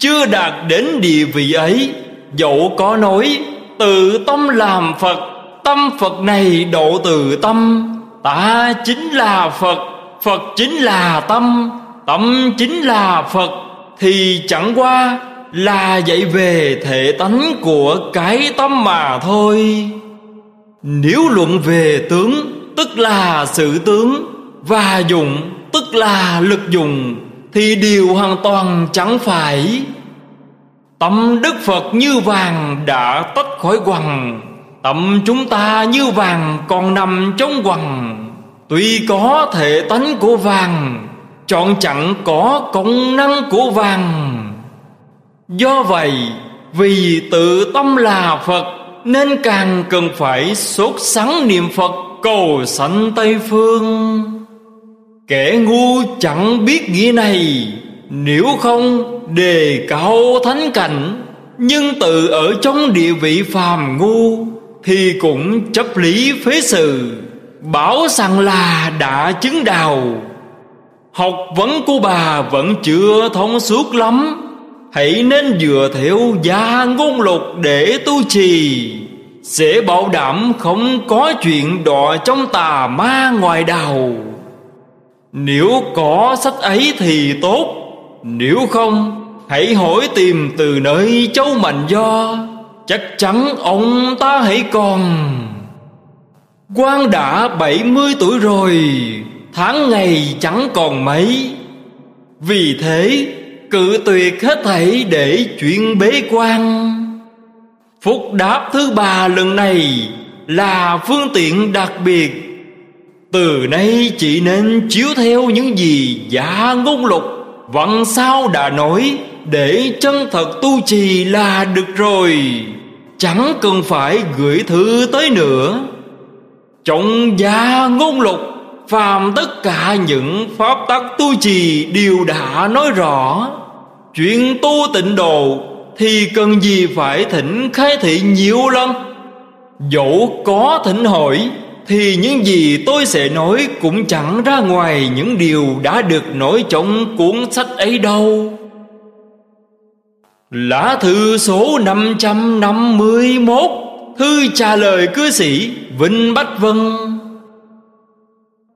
chưa đạt đến địa vị ấy, Dẫu có nói, Tự tâm làm Phật, Tâm Phật này độ từ tâm. Ta chính là Phật Phật chính là tâm Tâm chính là Phật. Thì chẳng qua là dạy về thể tánh của cái tâm mà thôi. Nếu luận về tướng, Tức là sự tướng, Và dụng tức là lực dùng thì điều hoàn toàn chẳng phải. Tâm Đức Phật như vàng đã tách khỏi quần Tâm chúng ta như vàng còn nằm trong quần Tuy có thể tánh của vàng, Chọn chẳng có công năng của vàng. Do vậy, Vì tự tâm là Phật, Nên càng cần phải sốt sắng niệm Phật Cầu sanh Tây Phương. Kẻ ngu chẳng biết nghĩa này, Nếu không đề cao thánh cảnh. Nhưng tự ở trong địa vị phàm ngu Thì cũng chấp lý phế sự, Bảo rằng là đã chứng đào Học vấn của bà vẫn chưa thông suốt lắm, Hãy nên dựa theo gia ngôn lục để tu trì. Sẽ bảo đảm không có chuyện đọa trong tà ma ngoài đầu nếu có sách ấy thì tốt. Nếu không, Hãy hỏi tìm từ nơi châu Mạnh Do. Chắc chắn ông ta hãy còn. Quan đã bảy mươi tuổi rồi, Tháng ngày chẳng còn mấy. Vì thế cự tuyệt hết thảy để chuyện bế quan. Phúc đáp thứ ba lần này Là phương tiện đặc biệt từ nay chị nên chiếu theo những gì giả ngôn lục. Vẫn sao đã nói, Để chân thật tu trì là được rồi. Chẳng cần phải gửi thư tới nữa. Trong gia ngôn lục, Phàm tất cả những pháp tắc tu trì đều đã nói rõ. Chuyện tu tịnh độ Thì cần gì phải thỉnh khai thị nhiều lần? Dẫu có thỉnh hỏi thì những gì tôi sẽ nói Cũng chẳng ra ngoài những điều đã được nổi trong cuốn sách ấy đâu. Lá thư số 551 Thư trả lời cư sĩ Vinh Bách Vân.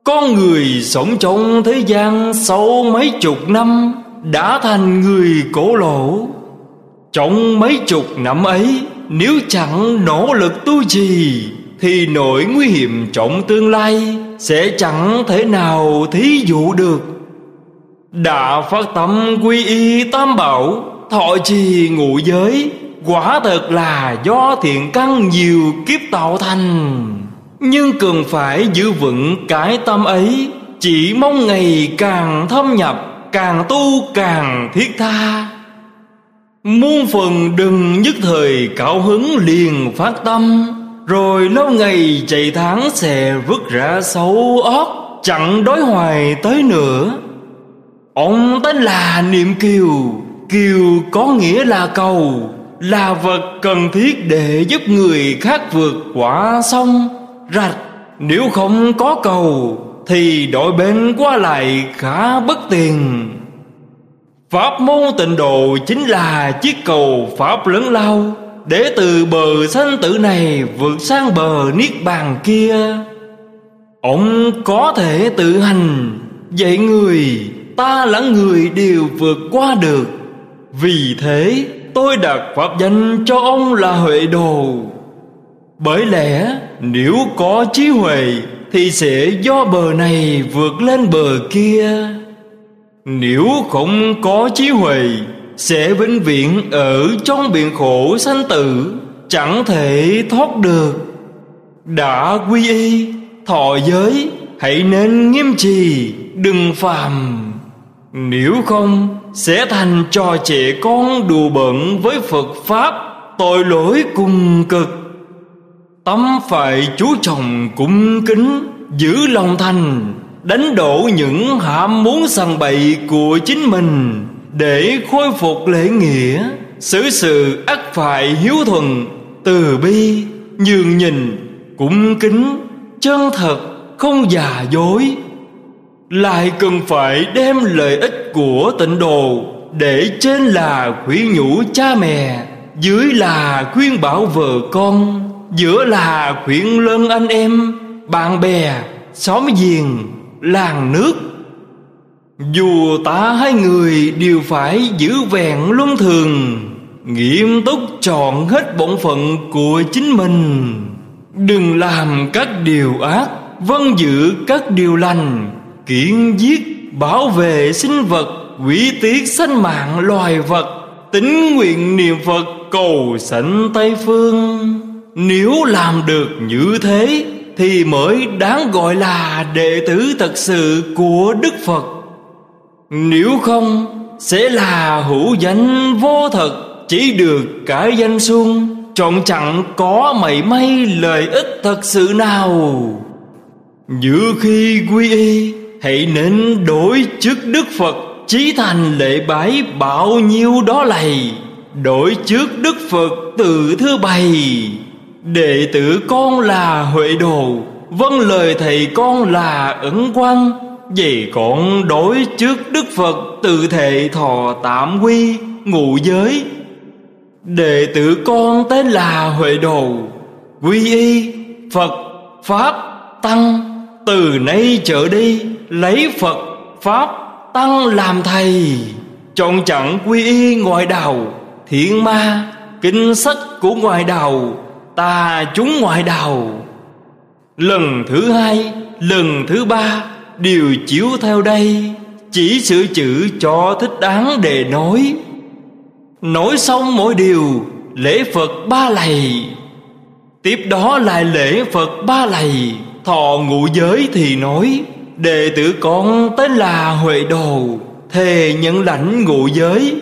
Con người sống trong thế gian sau mấy chục năm Đã thành người cổ lỗ. Trong mấy chục năm ấy, Nếu chẳng nỗ lực tu trì thì nỗi nguy hiểm trong tương lai Sẽ chẳng thể nào thí dụ được. Đã phát tâm quy y tam bảo, Thọ trì ngụ giới, Quả thật là do thiện căn nhiều kiếp tạo thành. Nhưng cần phải giữ vững cái tâm ấy, Chỉ mong ngày càng thâm nhập, Càng tu càng thiết tha. Muôn phần đừng nhất thời cạo hứng liền phát tâm. Rồi lâu ngày chạy tháng sẽ vứt ra xấu óc, Chẳng đối hoài tới nữa. Ông tên là Niệm Kiều. Kiều có nghĩa là cầu, Là vật cần thiết để giúp người khác vượt quả sông, Rạch. Nếu không có cầu, Thì đội bên qua lại khá bất tiền Pháp môn tịnh độ chính là chiếc cầu Pháp lớn lao. Để từ bờ sanh tử này vượt sang bờ niết bàn kia, Ông có thể tự hành Dạy người, ta lẫn người đều vượt qua được. Vì thế, tôi đặt pháp danh cho ông là Huệ Đồ. Bởi lẽ, nếu có trí huệ, Thì sẽ do bờ này vượt lên bờ kia. Nếu không có trí huệ sẽ vĩnh viễn ở trong biển khổ sanh tử, Chẳng thể thoát được. Đã quy y, Thọ giới, Hãy nên nghiêm trì, Đừng phàm. Nếu không, sẽ thành trò trẻ con đùa bận với Phật Pháp, tội lỗi cùng cực. Tâm phải chú trọng cung kính, Giữ lòng thành, Đánh đổ những ham muốn sằng bậy của chính mình. Để khôi phục lễ nghĩa, Xử sự ắt phải hiếu thuận, Từ bi, Nhường nhìn Cung kính, Chân thật, Không già dối. Lại cần phải đem lợi ích của tịnh đồ để trên là khuyến nhủ cha mẹ, dưới là khuyên bảo vợ con, giữa là khuyên lân anh em, bạn bè, xóm giềng, làng nước dù ta hai người đều phải giữ vẹn luân thường, nghiêm túc chọn hết bổn phận của chính mình. Đừng làm các điều ác vâng giữ các điều lành kiện giết, bảo vệ sinh vật quỷ tiết sinh mạng loài vật, tính nguyện niệm phật cầu sảnh tây phương. Nếu làm được như thế, thì mới đáng gọi là đệ tử thật sự của đức phật nếu không, sẽ là hữu danh vô thật, chỉ được cái danh xuân chọn chẳng có mảy may lợi ích thật sự nào. Như khi quy y, hãy nên đổi trước đức phật. Chí thành lễ bái bao nhiêu đó lầy đổi trước đức phật tự thứ bày đệ tử con là huệ đồ vâng lời thầy con là ẩn quan vậy con đối trước đức phật, tự thệ thọ tạm quy, ngụ giới. Đệ tử con tên là huệ đồ. Quy y, phật, pháp, tăng. Từ nay trở đi, lấy phật, pháp, tăng làm thầy. Chọn chẳng quy y ngoài đầu thiện ma, kinh sách của ngoài đầu ta chúng ngoài đầu lần thứ hai, lần thứ ba đều chiếu theo đây, chỉ sửa chữ cho thích đáng để nói. Nói xong mỗi điều, lễ phật ba lầy tiếp đó lại lễ phật ba lầy thọ ngụ giới thì nói, đệ tử con tên là huệ đồ, thề nhận lãnh ngụ giới.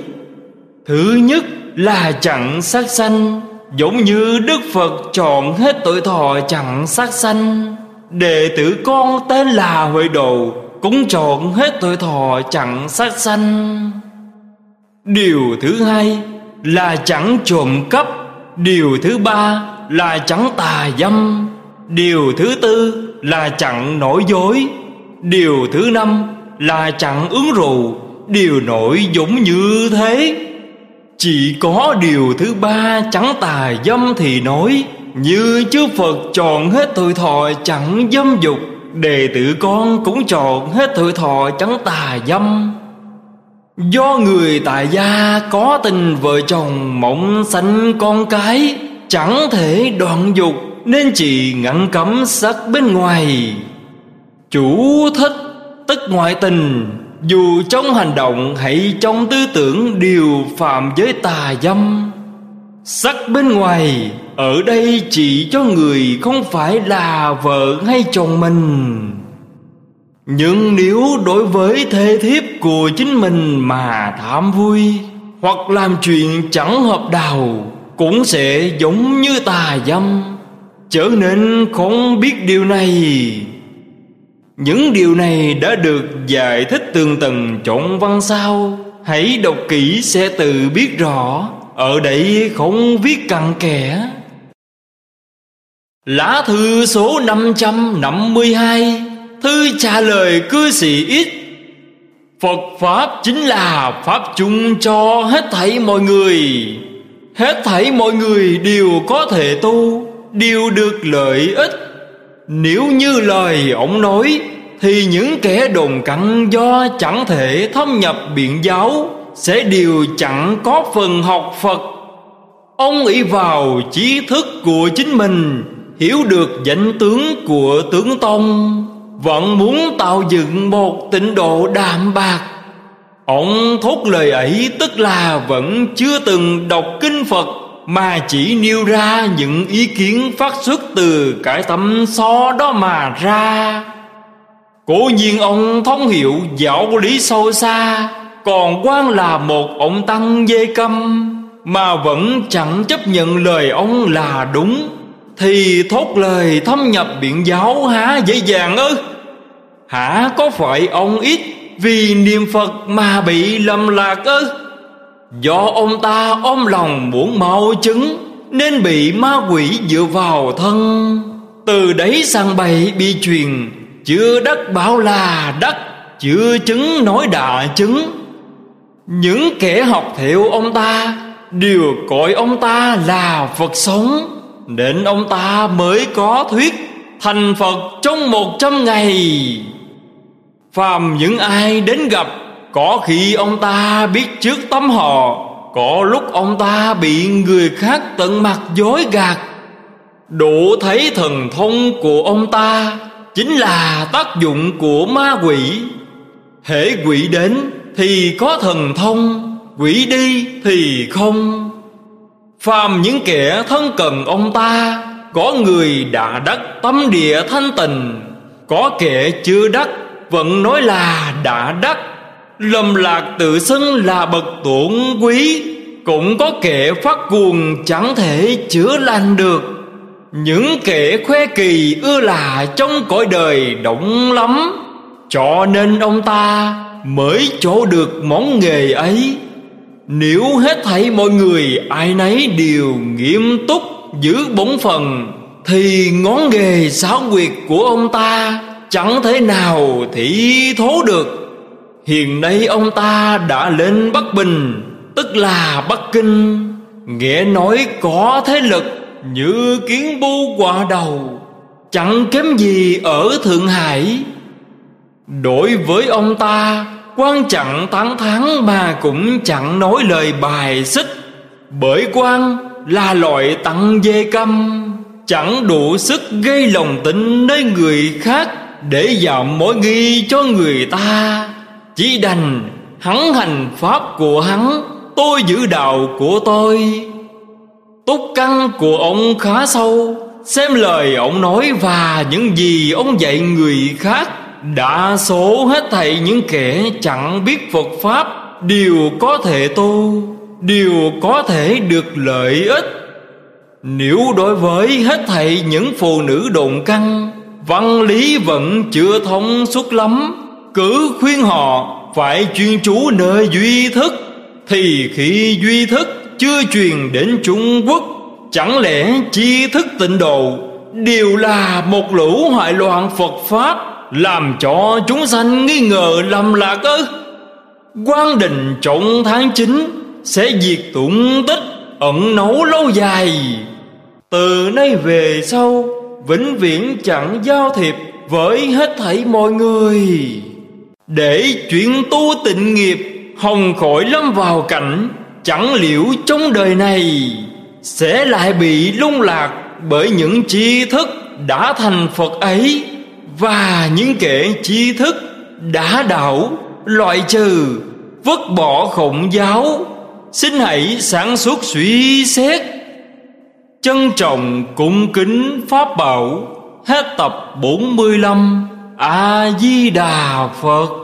Thứ nhất là chặn sát sanh, giống như đức phật chọn hết tuổi thọ chặn sát sanh đệ tử con tên là huệ đồ, cũng chọn hết tuổi thọ chẳng sát sanh. Điều thứ hai là chẳng trộm cắp. Điều thứ ba là chẳng tà dâm. Điều thứ tư là chẳng nói dối. Điều thứ năm là chẳng uống rượu. Điều nổi dũng như thế. Chỉ có điều thứ ba chẳng tà dâm thì nói. Như chư Phật chọn hết tuổi thọ chẳng dâm dục, Đệ tử con cũng chọn hết tuổi thọ chẳng tà dâm. Do người tại gia có tình vợ chồng mộng sanh con cái, Chẳng thể đoạn dục nên chỉ ngăn cấm sắc bên ngoài. Chủ thích tức ngoại tình, Dù trong hành động hay trong tư tưởng đều phạm giới tà dâm. Sắc bên ngoài, ở đây chỉ cho người không phải là vợ hay chồng mình. Nhưng nếu đối với thê thiếp của chính mình mà tham vui Hoặc làm chuyện chẳng hợp đào, Cũng sẽ giống như tà dâm. Trở nên không biết điều này. Những điều này đã được giải thích tường tầng trọn văn sao. Hãy đọc kỹ sẽ tự biết rõ. Ở đây không viết cặn kẽ. Lá thư số 552 Thư trả lời cư sĩ ít Phật Pháp chính là Pháp chung cho hết thảy mọi người. Hết thảy mọi người đều có thể tu, Đều được lợi ích. Nếu như lời ông nói, Thì những kẻ đồn cặn do chẳng thể thâm nhập biện giáo. Sẽ đều chẳng có phần học Phật. Ông ỷ vào trí thức của chính mình, hiểu được danh tướng của tướng tông, vẫn muốn tạo dựng một tịnh độ đạm bạc. Ông thốt lời ấy tức là vẫn chưa từng đọc kinh phật, mà chỉ nêu ra những ý kiến phát xuất từ cái tâm so đó mà ra. Cố nhiên ông thông hiểu giáo lý sâu xa còn quan là một ông tăng dê câm, mà vẫn chẳng chấp nhận lời ông là đúng. Thì thốt lời thâm nhập biện giáo há dễ dàng ư? Hả, có phải ông ít Vì niệm Phật mà bị lầm lạc ư? Do ông ta ôm lòng muốn mau chứng, Nên bị ma quỷ dựa vào thân. Từ đấy sang bày bị truyền, Chưa đắc bảo là đắc, Chưa chứng nói đà chứng. Những kẻ học theo ông ta Đều gọi ông ta là Phật sống, nên ông ta mới có thuyết Thành Phật trong một trăm ngày. Phàm những ai đến gặp, Có khi ông ta biết trước tấm họ, Có lúc ông ta bị người khác tận mặt dối gạt. Đủ thấy thần thông của ông ta Chính là tác dụng của ma quỷ. Hễ quỷ đến thì có thần thông, Quỷ đi thì không. Phàm những kẻ thân cần ông ta, Có người đã đắc tâm địa thanh tình Có kẻ chưa đắc, Vẫn nói là đã đắc. Lầm lạc tự xưng là bậc tổn quý, Cũng có kẻ phát cuồng chẳng thể chữa lành được. Những kẻ khoe kỳ ưa là trong cõi đời động lắm, Cho nên ông ta mới chỗ được món nghề ấy, nếu hết thảy mọi người ai nấy đều nghiêm túc giữ bổn phần Thì ngón nghề xáo quyệt của ông ta chẳng thể nào thị thố được. Hiện nay ông ta đã lên Bắc Bình, Tức là Bắc Kinh. Nghe nói có thế lực như kiến bu quả đầu, Chẳng kém gì ở Thượng Hải. Đối với ông ta quan chẳng thắng thắng mà cũng chẳng nói lời bài xích. Bởi quan là loại tặng dê câm, chẳng đủ sức gây lòng tin nơi người khác để giảm mối nghi cho người ta. Chỉ đành hắn hành pháp của hắn, tôi giữ đạo của tôi. Túc căn của ông khá sâu, xem lời ông nói và những gì ông dạy người khác. Đa số hết thảy những kẻ chẳng biết Phật Pháp, Đều có thể tu, Đều có thể được lợi ích. Nếu đối với hết thảy những phụ nữ đồn căng, Văn lý vẫn chưa thông suốt lắm, Cứ khuyên họ phải chuyên chú nơi duy thức, Thì khi duy thức chưa truyền đến Trung Quốc, Chẳng lẽ chi thức tịnh độ Đều là một lũ hoại loạn Phật Pháp? Làm cho chúng sanh nghi ngờ lầm lạc ư? Quan định trọng tháng chín Sẽ diệt tụng tích, ẩn nấu lâu dài. Từ nay về sau, Vĩnh viễn chẳng giao thiệp Với hết thảy mọi người. Để chuyện tu tịnh nghiệp, Hồng khỏi lâm vào cảnh Chẳng liễu trong đời này, Sẽ lại bị lung lạc Bởi những tri thức đã thành Phật ấy. Và những kẻ trí thức đã đảo, Loại trừ, Vứt bỏ khổng giáo, Xin hãy sản xuất suy xét, Trân trọng cung kính Pháp bảo. Hết tập 45 A-di-đà Phật.